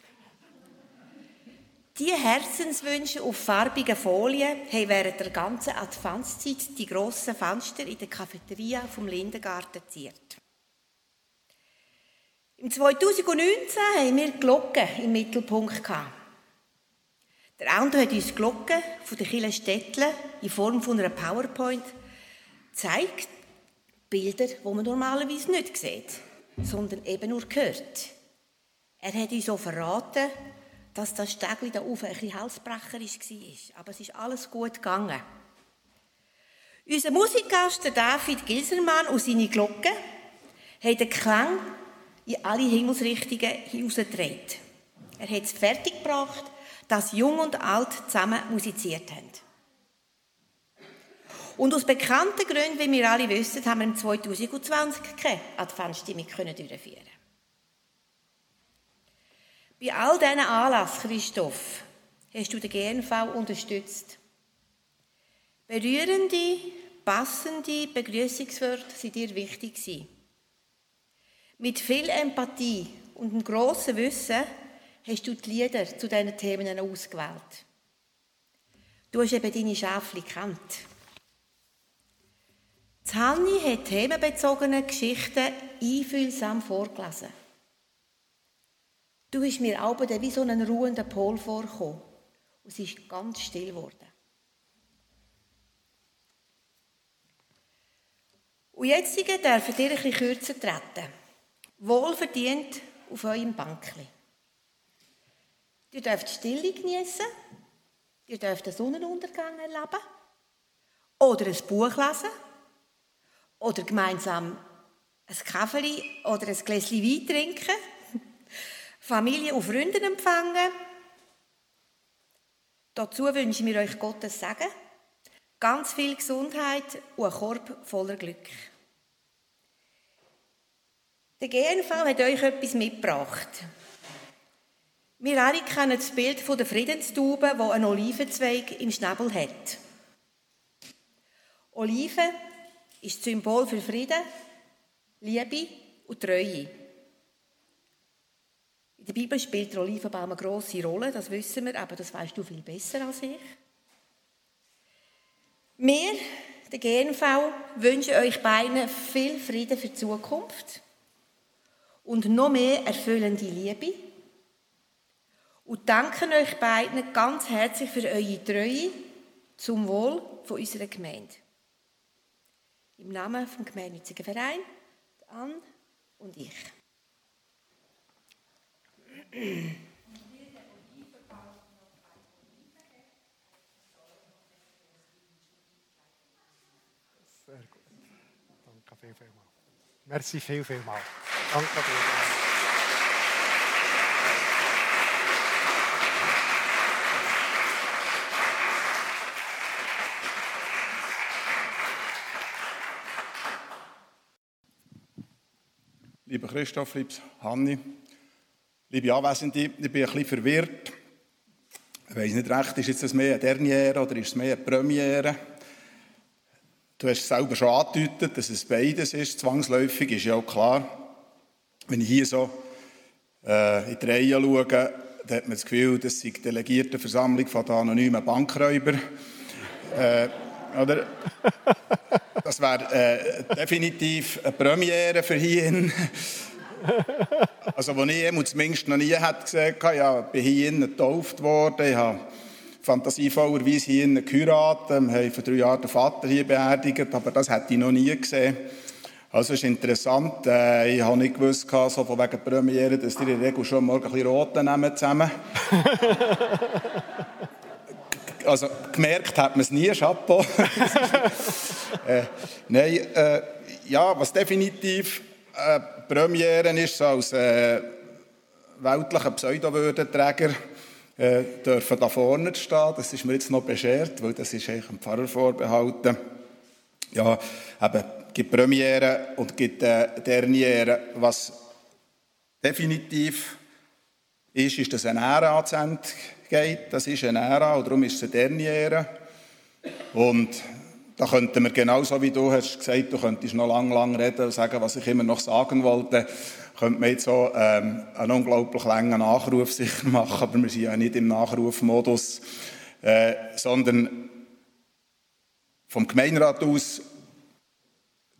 Die Herzenswünsche auf farbigen Folien haben während der ganzen Adventszeit die grossen Fenster in der Cafeteria vom Lindengarten ziert. Im 2019 haben wir Glocken im Mittelpunkt gehabt. Der Ando hat uns Glocken von der Kille Städtle in Form von einer PowerPoint gezeigt, Bilder, die man normalerweise nicht sieht, sondern eben nur hört. Er hat uns auch verraten, dass das Stegli da oben ein bisschen halsbrecherisch war. Aber es ist alles gut gegangen. Unser Musikgast, David Gilsermann und seine Glocke, hat den Klang in alle Himmelsrichtungen hinausgetragen. Er hat es fertiggebracht, dass Jung und Alt zusammen musiziert haben. Und aus bekannten Gründen, wie wir alle wissen, haben wir im 2020 keine Adventstimmung durchführen Bei all diesen Anlässen, Christoph, hast du den GNV unterstützt. Berührende, passende Begrüßungswörter sind dir wichtig gewesen. Mit viel Empathie und einem grossen Wissen hast du die Lieder zu diesen Themen ausgewählt. Du hast eben deine Schäfchen gekannt. Hanni hat themenbezogene Geschichten einfühlsam vorgelesen. Du bist mir auch wie so ein ruhender Pol vorgekommen und es ist ganz still geworden. Und jetzt dürfen ihr ein bisschen kürzer treten. Wohlverdient auf eurem Bankli. Ihr dürft Stille genießen. Ihr dürft den Sonnenuntergang erleben. Oder ein Buch lesen. Oder gemeinsam ein Kaffee oder ein Gläschen Wein trinken. Familie und Freunde empfangen. Dazu wünschen wir euch Gottes Segen, ganz viel Gesundheit und einen Korb voller Glück. Der GNV hat euch etwas mitgebracht. Wir alle kennen das Bild von der Friedenstaube, wo einen Olivenzweig im Schnabel hat. Oliven ist das Symbol für Frieden, Liebe und Treue. In der Bibel spielt der Olivenbaum eine grosse Rolle, das wissen wir, aber das weißt du viel besser als ich. Wir, der GNV, wünschen euch beiden viel Frieden für die Zukunft und noch mehr erfüllende Liebe und danken euch beiden ganz herzlich für eure Treue zum Wohl von unserer Gemeinde. Im Namen vom Gemeinnützigen Verein, Anne und ich. Merci viel, viel mal. Danke dir. Lieber Christoph, liebes Hanni, liebe Anwesende, ich bin ein bisschen verwirrt. Ich weiß nicht recht, ist das mehr eine Derniere oder ist es mehr eine Premiere? Du hast es selber schon angedeutet, dass es beides ist. Zwangsläufig ist ja auch klar. Wenn ich hier so äh, in die Reihe schaue, dann hat man das Gefühl, das sei die delegierte Versammlung von den anonymen Bankräuber. äh, oder? Das wäre äh, definitiv eine Premiere für hier. also, wo ich zumindest noch nie hätte gesehen habe, ja, bin hier getauft worden, ich habe fantasievollerweise hier geheiratet, wir haben vor drei Jahren den Vater hier beerdigt, aber das hätte ich noch nie gesehen. Also es ist interessant, äh, ich habe nicht gewusst, so von wegen Premiere, dass die in der Regel schon morgen ein bisschen Rote nehmen zusammen. also gemerkt hat man es nie, Chapeau. äh, nein, äh, ja, was definitiv äh, Premiere ist, so als äh, weltlicher Pseudowürdenträger, äh, dürfen da vorne stehen. Das ist mir jetzt noch beschert, weil das ist eigentlich dem Pfarrer vorbehalten. Ja, eben, gibt Premiere und gibt äh, Derniere. Was definitiv ist, ist das ein Ehrenanzeichen geht. Das ist eine Ära und darum ist es eine Derniere. Und da könnten wir genauso wie du hast gesagt, du könntest noch lang, lang reden und sagen, was ich immer noch sagen wollte, könnte man jetzt so ähm, einen unglaublich langen Nachruf sicher machen, aber wir sind ja nicht im Nachrufmodus, äh, sondern vom Gemeinderat aus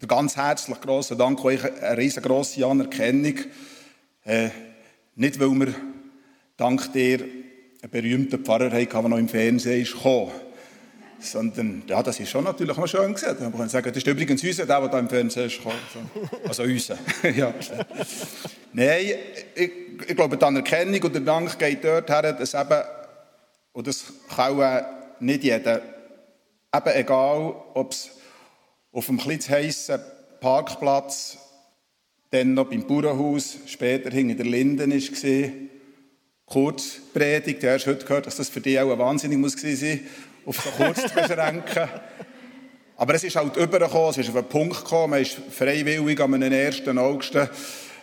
der ganz herzlich grossen Dank, euch eine riesengroße Anerkennung, äh, nicht weil wir dank dir einen berühmten Pfarrer hatten, der noch im Fernsehen ist gekommen. Sondern, ja, das ist schon natürlich noch schön gesehen. Man kann sagen, das ist übrigens unser, der, der da im Fernsehen ist. Also unser. ja. Nein, ich, ich, glaube, die Anerkennung und der Dank geht dort her, dass eben, und das kann auch nicht jeder, eben egal, ob es auf dem etwas heissen Parkplatz, dann noch beim Bauernhaus, später hinter der Linden war. Kurz Predigt, du hast heute gehört, dass das für dich auch wahnsinnig muss sein auf so kurz zu beschränken. Aber es ist halt übergekommen, es ist auf einen Punkt gekommen, man ist freiwillig am 1. August, äh,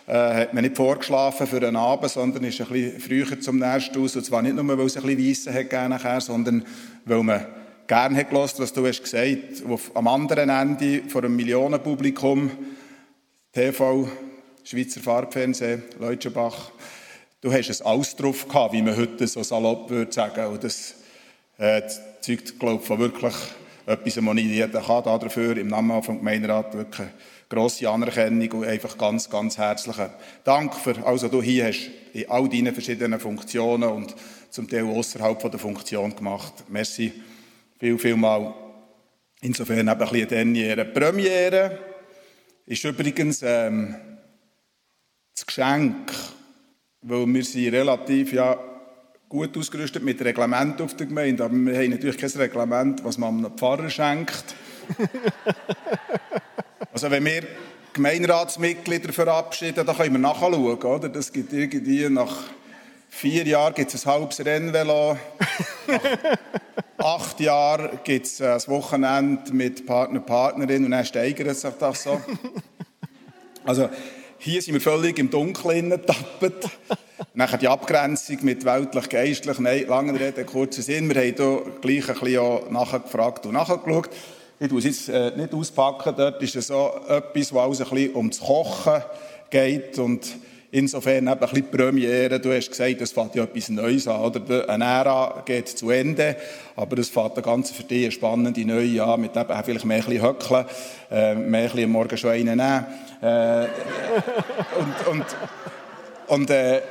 hat man nicht vorgeschlafen für einen Abend, sondern ist ein bisschen früher zum nächsten aus. Und zwar nicht nur, weil es ein bisschen Weisse hat gegeben sondern weil man gerne hat gehört, was du hast gesagt hast. Am anderen Ende vor einem Millionenpublikum, TV, Schweizer Farbfernsehen, Leutschenbach, du hast es alles drauf gehabt, wie man heute so salopp würde sagen. Und das äh, zeugt, glaube ich, von wirklich etwas, was ich jeder kann dafür im Namen des Gemeinderat wirklich grosse Anerkennung und einfach ganz, ganz herzlichen Dank für alles, was du hier hast in all deinen verschiedenen Funktionen und zum Teil außerhalb der Funktion gemacht. Merci viel, viel mal. Insofern eben ein bisschen Derniere. Premiere ist übrigens ähm, das Geschenk, weil wir sind relativ ja, gut ausgerüstet mit Reglement auf der Gemeinde, aber wir haben natürlich kein Reglement, was man einem Pfarrer schenkt. also wenn wir Gemeinderatsmitglieder verabschieden, dann können wir nachschauen, oder? Das gibt irgendwie nach vier Jahren gibt es ein halbes Rennvelo. Nach acht Jahren gibt es ein Wochenende mit Partner, Partnerin und dann steigert sich das so. Also hier sind wir völlig im Dunkeln getappt. Nachher die Abgrenzung mit weltlich-geistlich, nein, lange Rede, kurzer Sinn. Wir haben hier gleich ein bisschen nachgefragt und nachgeschaut. Ich tue es jetzt äh, nicht auspacken, dort ist es so etwas, wo alles ein bisschen ums Kochen geht und insofern eben ein bisschen Premiere. Du hast gesagt, es fängt ja etwas Neues an, oder? Eine Ära geht zu Ende, aber es fängt eine ganz für dich spannende neue an, mit eben vielleicht mehr ein bisschen Höckeln, äh, mehr ein bisschen Morgen schon einen nehmen. Äh, und, und, und äh,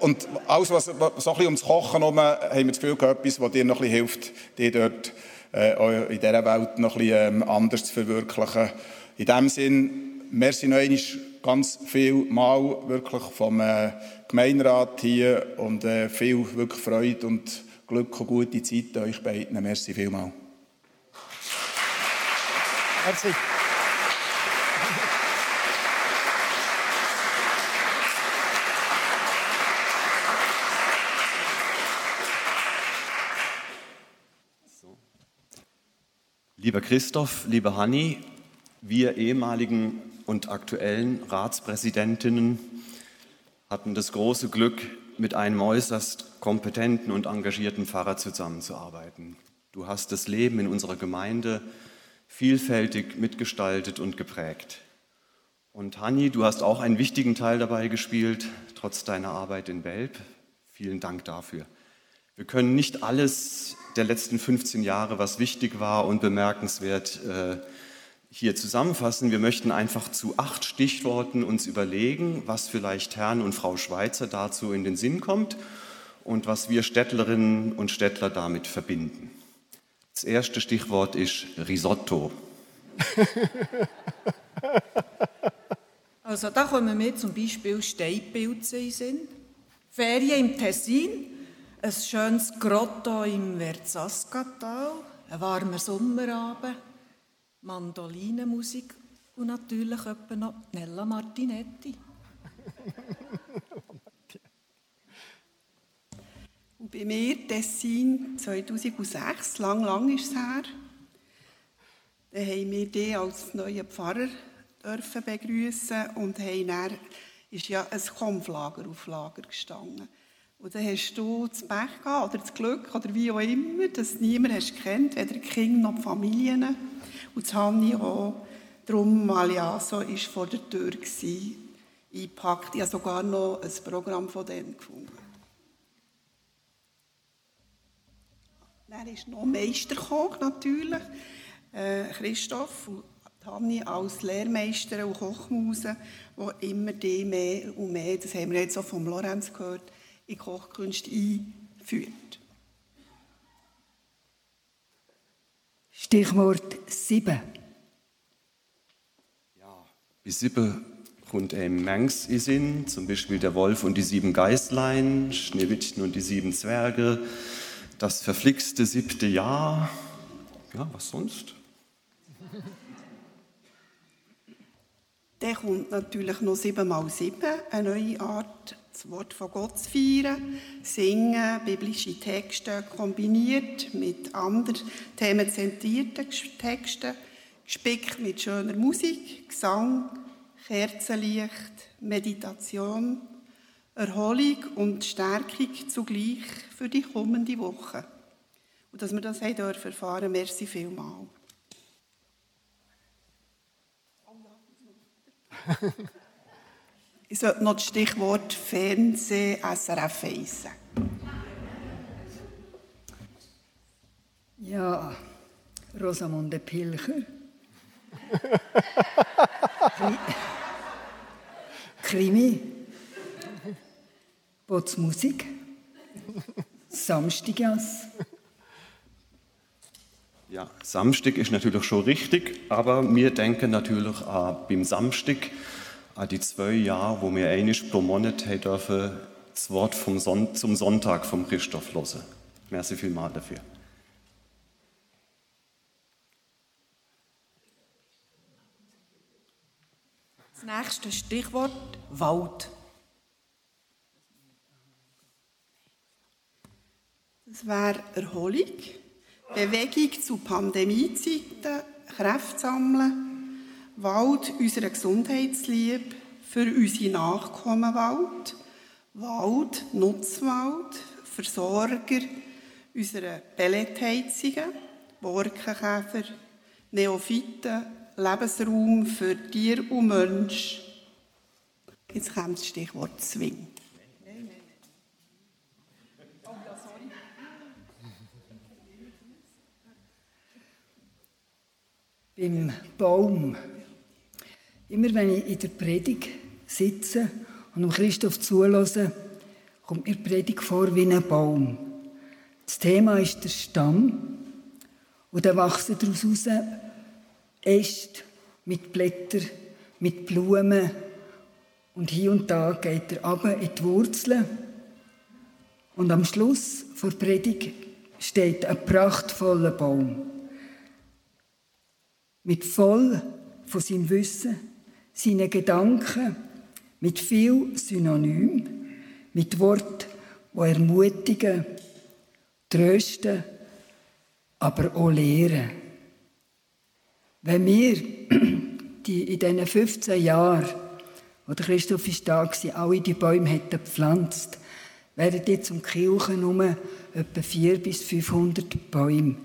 und alles, was so ein bisschen ums Kochen herum, haben wir das Gefühl, etwas, was dir noch ein hilft, dir dort äh, in dieser Welt noch ein bisschen ähm, anders zu verwirklichen. In diesem Sinn, merci noch einmal ganz viel Mal wirklich vom äh, Gemeinderat hier und äh, viel wirklich Freude und Glück und gute Zeit euch beiden. Merci vielmals. Merci. Lieber Christoph, liebe Hanni, wir ehemaligen und aktuellen Ratspräsidentinnen hatten das große Glück, mit einem äußerst kompetenten und engagierten Pfarrer zusammenzuarbeiten. Du hast das Leben in unserer Gemeinde vielfältig mitgestaltet und geprägt. Und Hanni, du hast auch einen wichtigen Teil dabei gespielt, trotz deiner Arbeit in Belb. Vielen Dank dafür. Wir können nicht alles der letzten 15 Jahre, was wichtig war und bemerkenswert, äh, hier zusammenfassen. Wir möchten einfach zu acht Stichworten uns überlegen, was vielleicht Herrn und Frau Schweizer dazu in den Sinn kommt und was wir Städtlerinnen und Städtler damit verbinden. Das erste Stichwort ist Risotto. Also da kommen wir zum Beispiel Steinpilze in Sinn, Ferien im Tessin, ein schönes Grotto im Verzascatal, ein warmer Sommerabend, Mandolinenmusik und natürlich etwa noch Nella Martinetti. und bei mir Tessin 2006, lang, lang ist es her, da haben wir dich als neuen Pfarrer dürfen begrüßen und haben dann ist ja ein Kampflager auf Lager gestanden. Und dann hast du das Pech gehabt, oder das Glück, oder wie auch immer, dass niemand hast kennt, weder die Kinder noch die Familien. Und das Hanni auch. Darum, Maliaso war vor der Tür, eingepackt. Ich habe sogar noch ein Programm von dem gefunden. Dann ist noch Meisterkoch natürlich, äh, Christoph und Hanni als Lehrmeister und Kochmuse, die immer die mehr und mehr, das haben wir jetzt auch vom Lorenz gehört, in Kochkunst einführt. Stichwort 7. Ja, bei 7 kommt ein Mengs in Sinn, zum Beispiel der Wolf und die sieben Geißlein, Schneewittchen und die sieben Zwerge, das verflixte siebte Jahr. Ja, was sonst? Der kommt natürlich noch 7 mal 7, eine neue Art das Wort von Gott zu feiern. Singen, biblische Texte kombiniert mit anderen themenzentrierten Texten, gespickt mit schöner Musik, Gesang, Kerzenlicht, Meditation, Erholung und Stärkung zugleich für die kommende Woche. Und dass wir das haben erfahren, merci vielmals. ich sollte noch das Stichwort Fernseh SRF 1 Ja, Rosamunde Pilcher. Krimi. Botsmusik. Samstigas. Ja, Samstag ist natürlich schon richtig, aber wir denken natürlich auch beim Samstag an die zwei Jahre, wo wir einig pro Monat dürfen, das Wort vom Son zum Sonntag vom Christoph hören. Merci vielmals dafür. Das nächste Stichwort Wald. Das wäre Erholung, Bewegung zu Pandemiezeiten, Kräfte sammeln, Wald unserer Gesundheitsliebe, für unsere Nachkommen Wald, Wald, Nutzwald, Versorger unserer Pelletheizungen, Borkenkäfer, Neophyten, Lebensraum für Tier und Mensch. Jetzt kommt das Stichwort Zwing. Beim Baum. Immer wenn ich in der Predigt sitze und Christoph zulasse, kommt mir die Predigt vor wie ein Baum. Das Thema ist der Stamm und dann wachsen daraus heraus Äste mit Blättern, mit Blumen und hier und da geht er ab in die Wurzeln. Und am Schluss der Predigt steht ein prachtvoller Baum. Mit voll von seinem Wissen, seinen Gedanken, mit viel Synonym, mit Wort, wo ermutigen, trösten, aber auch lehren. Wenn wir die in diesen 15 Jahren, wo der Christoph ist da war, alle die Bäume hätten gepflanzt, wären jetzt um die Kirche herum etwa 400 bis 500 Bäume.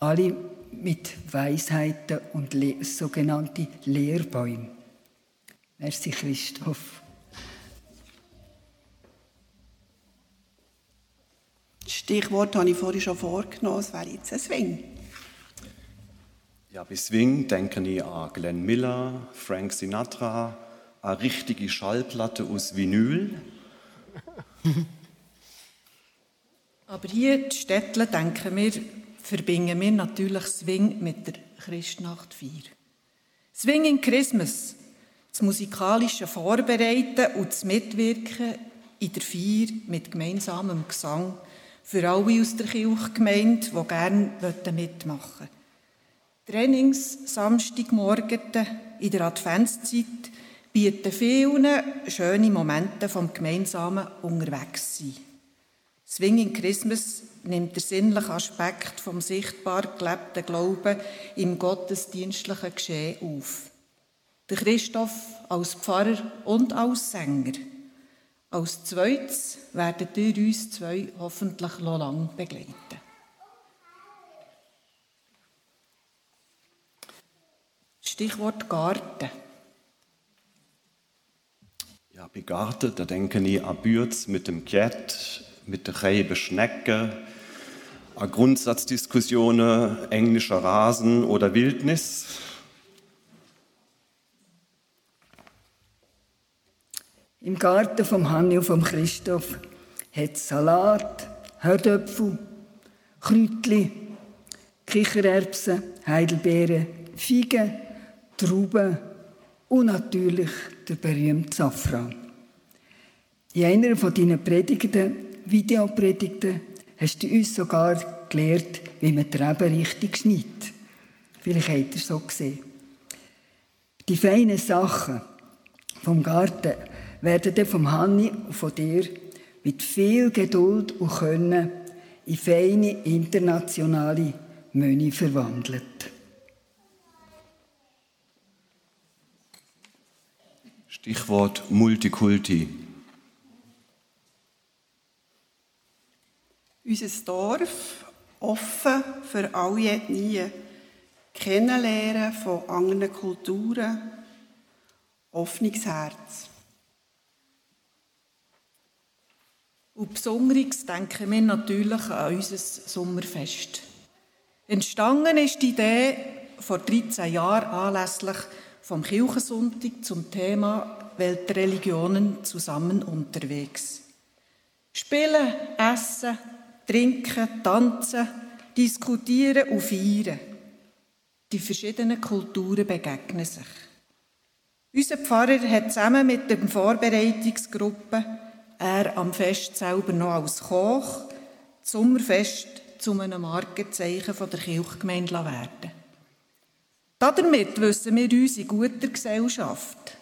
Alle mit Weisheiten und sogenannte Lehrbäume. Merci Christoph. Das Stichwort habe ich vorhin schon vorgenommen, es wäre jetzt ein Swing. Ja, bei Swing denken ich an Glenn Miller, Frank Sinatra, eine richtige Schallplatte aus Vinyl. Aber hier in Städtle denken wir verbinden wir natürlich Swing mit der Christnachtfeier. Swing in Christmas, das musikalische Vorbereiten und das Mitwirken in der Feier mit gemeinsamem Gesang für alle aus der Kirchgemeinde, die gerne mitmachen wollen. Trainings Samstagmorgen in der Adventszeit bieten vielen schöne Momente vom gemeinsamen Unterwegssein. Swing in Christmas nimmt der sinnliche Aspekt vom sichtbar gelebten Glauben im gottesdienstlichen Geschehen auf. Der Christoph als Pfarrer und als Sänger. Als zweites werden ihr uns zwei hoffentlich noch lang begleiten. Stichwort Garten. Ja, bei Garten, da denke ich an Bürz mit dem Cat, mit der Reihe Schnecken, an Grundsatzdiskussionen englischer Rasen oder Wildnis. Im Garten vom Hanni und vom Christoph hat Salat, Herdöpfel, Kräutli, Kichererbsen, Heidelbeeren, Feigen, Trauben und natürlich der berühmte Safran. In einer von deinen Predigten, Videopredigten, hast du uns sogar gelehrt, wie man die Reben richtig schneidet. Vielleicht habt ihr es so gesehen. Die feinen Sachen vom Garten werden dann vom Hanni und von dir mit viel Geduld und Können in feine internationale Menü verwandelt. Stichwort Multikulti. Unser Dorf offen für alle Ethnien. Kennenlernen von anderen Kulturen. Offenes Herz. Und besonders denken wir natürlich an unser Sommerfest. Entstanden ist die Idee vor 13 Jahren anlässlich vom Kirchensonntag zum Thema Weltreligionen zusammen unterwegs. Spielen, essen, trinken, tanzen, diskutieren und feiern. Die verschiedenen Kulturen begegnen sich. Unser Pfarrer hat zusammen mit der Vorbereitungsgruppe, er am Fest selber noch als Koch, das Sommerfest zu einem Markenzeichen der Kirchgemeinde werden damit wissen wir uns in guter Gesellschaft.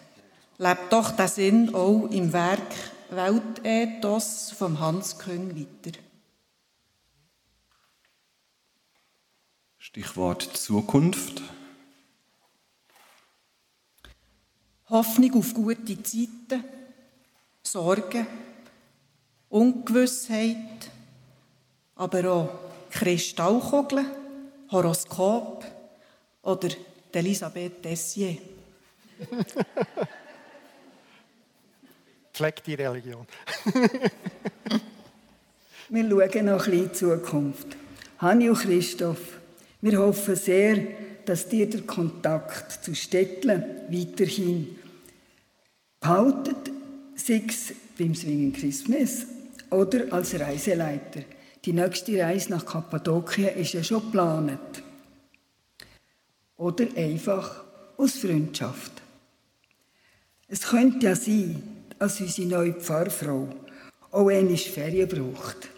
Lebt doch der Sinn auch im Werk Weltethos vom Hans Köng weiter. Stichwort Zukunft. Hoffnung auf gute Zeiten, Sorgen, Ungewissheit, aber auch Kristallkugeln, Horoskop oder Elisabeth Tessier. Pflegt die Religion. wir schauen noch ein bisschen in die Zukunft. Hanni und Christoph, wir hoffen sehr, dass dir der Kontakt zu Städteln weiterhin behaltet, sei es beim Swingen Christmas oder als Reiseleiter. Die nächste Reise nach Kappadokien ist ja schon geplant. Oder einfach aus Freundschaft. Es könnte ja sein, dass unsere neue Pfarrfrau auch einmal Ferien braucht.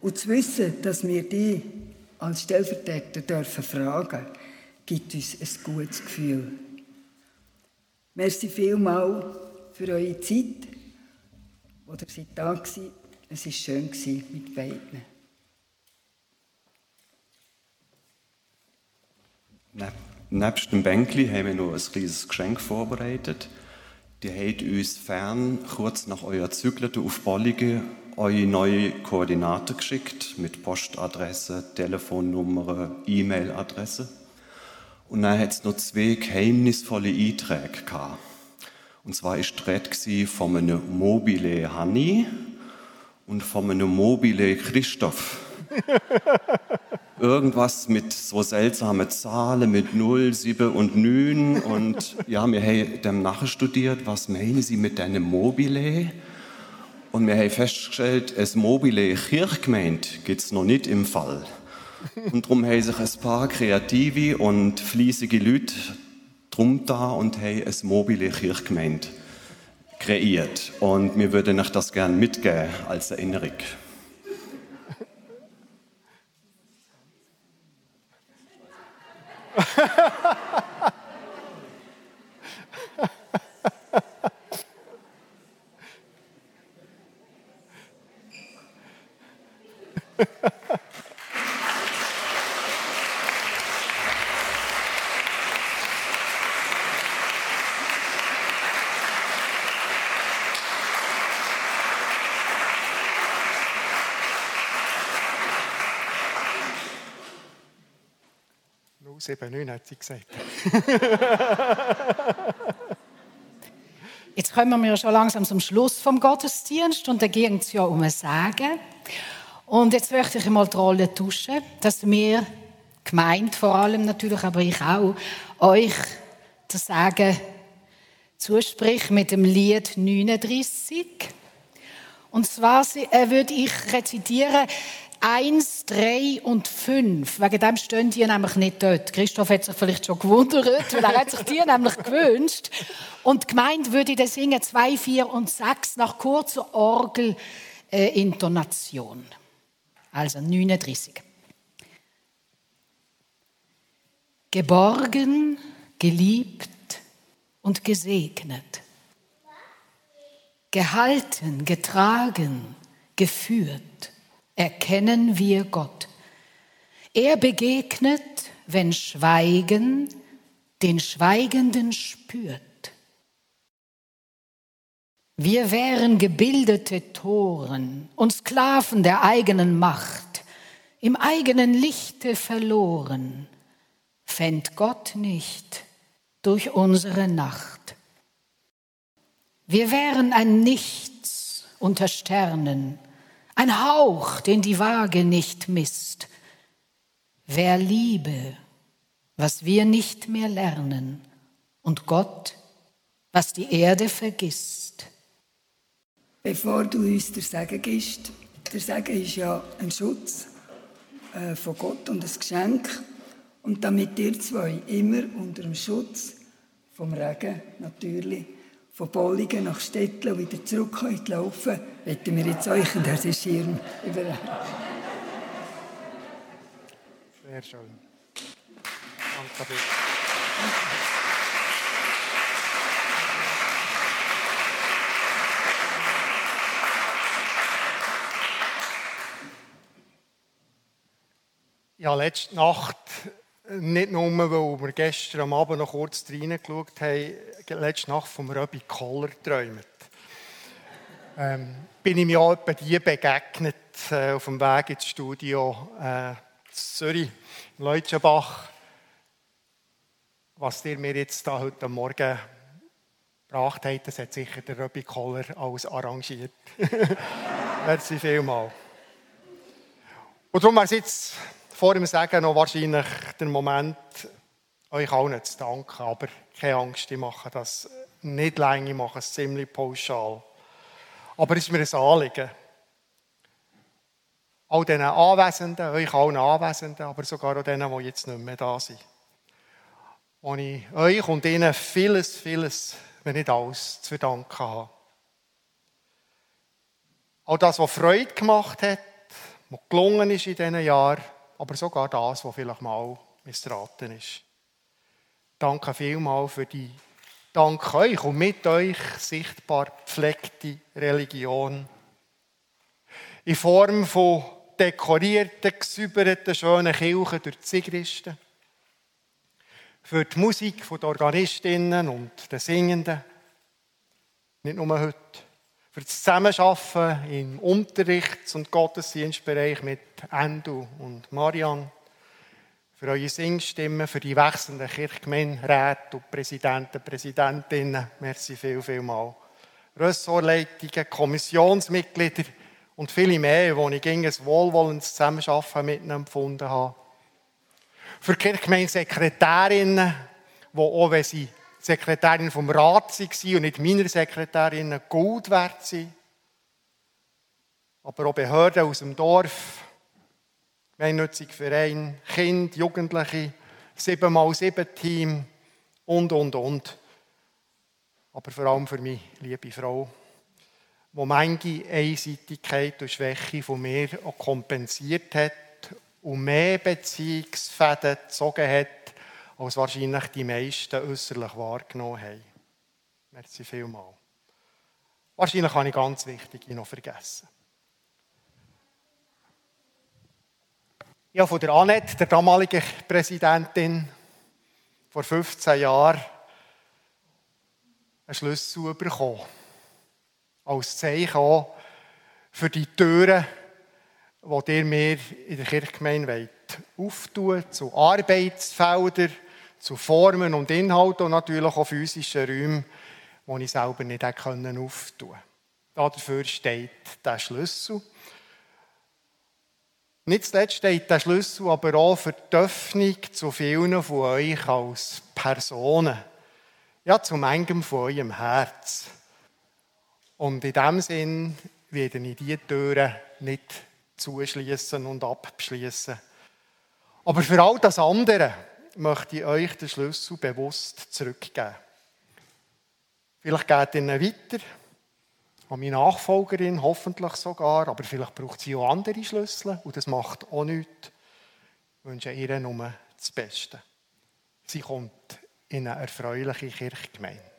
Und zu wissen, dass wir die als Stellvertreter dürfen fragen, gibt uns ein gutes Gefühl. Merci vielmals für eure Zeit, ihr seid da gewesen. Es war schön mit beiden. Nebst dem Bänkli haben wir noch ein riesiges Geschenk vorbereitet. Die habt uns fern, kurz nach eurer Zügelte auf Bollige, eure neue Koordinaten geschickt mit Postadresse, Telefonnummer, E-Mail-Adresse. Und dann hat es noch zwei geheimnisvolle Einträge gehabt. Und zwar war die Rede von einem Mobile Hanni und von einem Mobile Christoph. Irgendwas mit so seltsamen Zahlen, mit 0, 7 und 9. Und ja, wir haben dem nachstudiert, was meinen Sie mit einem Mobile? Und wir haben festgestellt, ein Mobile Kirchgemeinde gibt es noch nicht im Fall. Und darum haben sich ein paar kreative und fließige Leute da und haben ein Mobile Kirchgemeinde kreiert. Und wir würden euch das gerne mitgeben als Erinnerung. Sieben, neun hat sie gesagt. Jetzt kommen wir schon langsam zum Schluss vom Gottesdienst und da ging es ja um ein Sagen. Und jetzt möchte ich mal die Rolle tauschen, dass wir, gemeint vor allem natürlich, aber ich auch, euch das Sagen zusprich mit dem Lied 39. Und zwar äh, würde ich rezitieren, Eins, drei und fünf. Wegen dem stehen die nämlich nicht dort. Christoph hat sich vielleicht schon gewundert, weil er hat sich die nämlich gewünscht. Und gemeint würde ich dann singen zwei, vier und sechs nach kurzer Orgelintonation. Äh, also 39. Geborgen, geliebt, und gesegnet. Gehalten, getragen, geführt erkennen wir Gott. Er begegnet, wenn Schweigen den Schweigenden spürt. Wir wären gebildete Toren und Sklaven der eigenen Macht, im eigenen Lichte verloren, fänd Gott nicht durch unsere Nacht. Wir wären ein Nichts unter Sternen, ein Hauch, den die Waage nicht misst. Wer liebe, was wir nicht mehr lernen, und Gott, was die Erde vergisst bevor du uns der Segen gibst. Der Segen ist ja ein Schutz äh, von Gott und ein Geschenk. Und damit ihr zwei immer unter dem Schutz vom Regen natürlich von Bollingen nach Stettel und wieder zurück laufen, werden wir jetzt euch in diesen Schirm überreichen. Sehr schön. Danke. Ja, letzte Nacht, nicht nur, weil wir gestern am Abend noch kurz reingeschaut haben, letzte Nacht vom Röbi Koller geträumt. Ähm, bin ich mir auch etwa die begegnet äh, auf dem Weg ins Studio äh, in Zürich, in Leutschenbach. Was ihr mir jetzt da heute Morgen gebracht habt, das hat sicher der Röbi Koller alles arrangiert. Merci vielmals. Und darum wäre es jetzt vor dem Sagen noch wahrscheinlich der Moment, euch allen zu danken. Aber keine Angst, ich mache das nicht lange, ich mache es ziemlich pauschal. Aber es ist mir ein Anliegen. All diesen Anwesenden, euch allen Anwesenden, aber sogar auch denen, die jetzt nicht mehr da sind. Und ich euch und ihnen vieles, vieles, wenn nicht alles, zu verdanken habe. All das, was Freude gemacht hat, was gelungen ist in diesen Jahren, aber sogar das, was vielleicht mal missraten ist. Danke vielmals für die dank euch und mit euch sichtbar gepflegte Religion. In Form von dekorierten, gesäuberten, schönen Kirchen durch die Sigristen. Für die Musik der Organistinnen und der Singenden. Nicht nur heute für das Zusammenarbeiten im Unterrichts- und Gottesdienstbereich mit Endo und Marian, für eure Singstimmen, für die wechselnden Kirchgemeinderäte und Präsidenten, Präsidentinnen. Merci viel, viel mal. Ressortleitungen, Kommissionsmitglieder und viele mehr, wo ich ein wohlwollendes Zusammenarbeiten mit ihnen empfunden habe. Für Kirchgemeindesekretärinnen, die auch wenn sie Sekretärin vom Rat war und nicht meiner Sekretärin Gold wert sind. Aber auch Behörden aus dem Dorf, gemeinnützige Verein, Kind, Jugendliche, 7x7-Team und, und, und. Aber vor allem für mich, liebe Frau, wo manche Einseitigkeit und Schwäche von mir auch kompensiert hat und mehr Beziehungsfäden gezogen hat, als wahrscheinlich die meisten äußerlich wahrgenommen haben. Merci vielmals. Wahrscheinlich habe ich ganz Wichtige noch vergessen. Ich habe von der Annette, der damaligen Präsidentin, vor 15 Jahren einen Schlüssel bekommen. Als Zeichen auch für die Türen, die ihr mir in der Kirchgemeinde auftun wollt, zu Arbeitsfeldern, zu Formen und Inhalten und natürlich auch physischen Räumen, die ich selber nicht auftun konnte. Dafür steht der Schlüssel. Nicht zuletzt steht der Schlüssel aber auch für die Öffnung zu vielen von euch als Personen. Ja, zu manchem von eurem Herz. Und in diesem Sinn werde ich diese Türen nicht zuschließen und abschließen. Aber für all das andere, möchte ich euch den Schlüssel bewusst zurückgeben. Vielleicht geht ihr ihn weiter meine Nachfolgerin, hoffentlich sogar, aber vielleicht braucht sie auch andere Schlüssel und das macht auch nichts. Ich wünsche ihr nur das Beste. Sie kommt in eine erfreuliche Kirchgemeinde.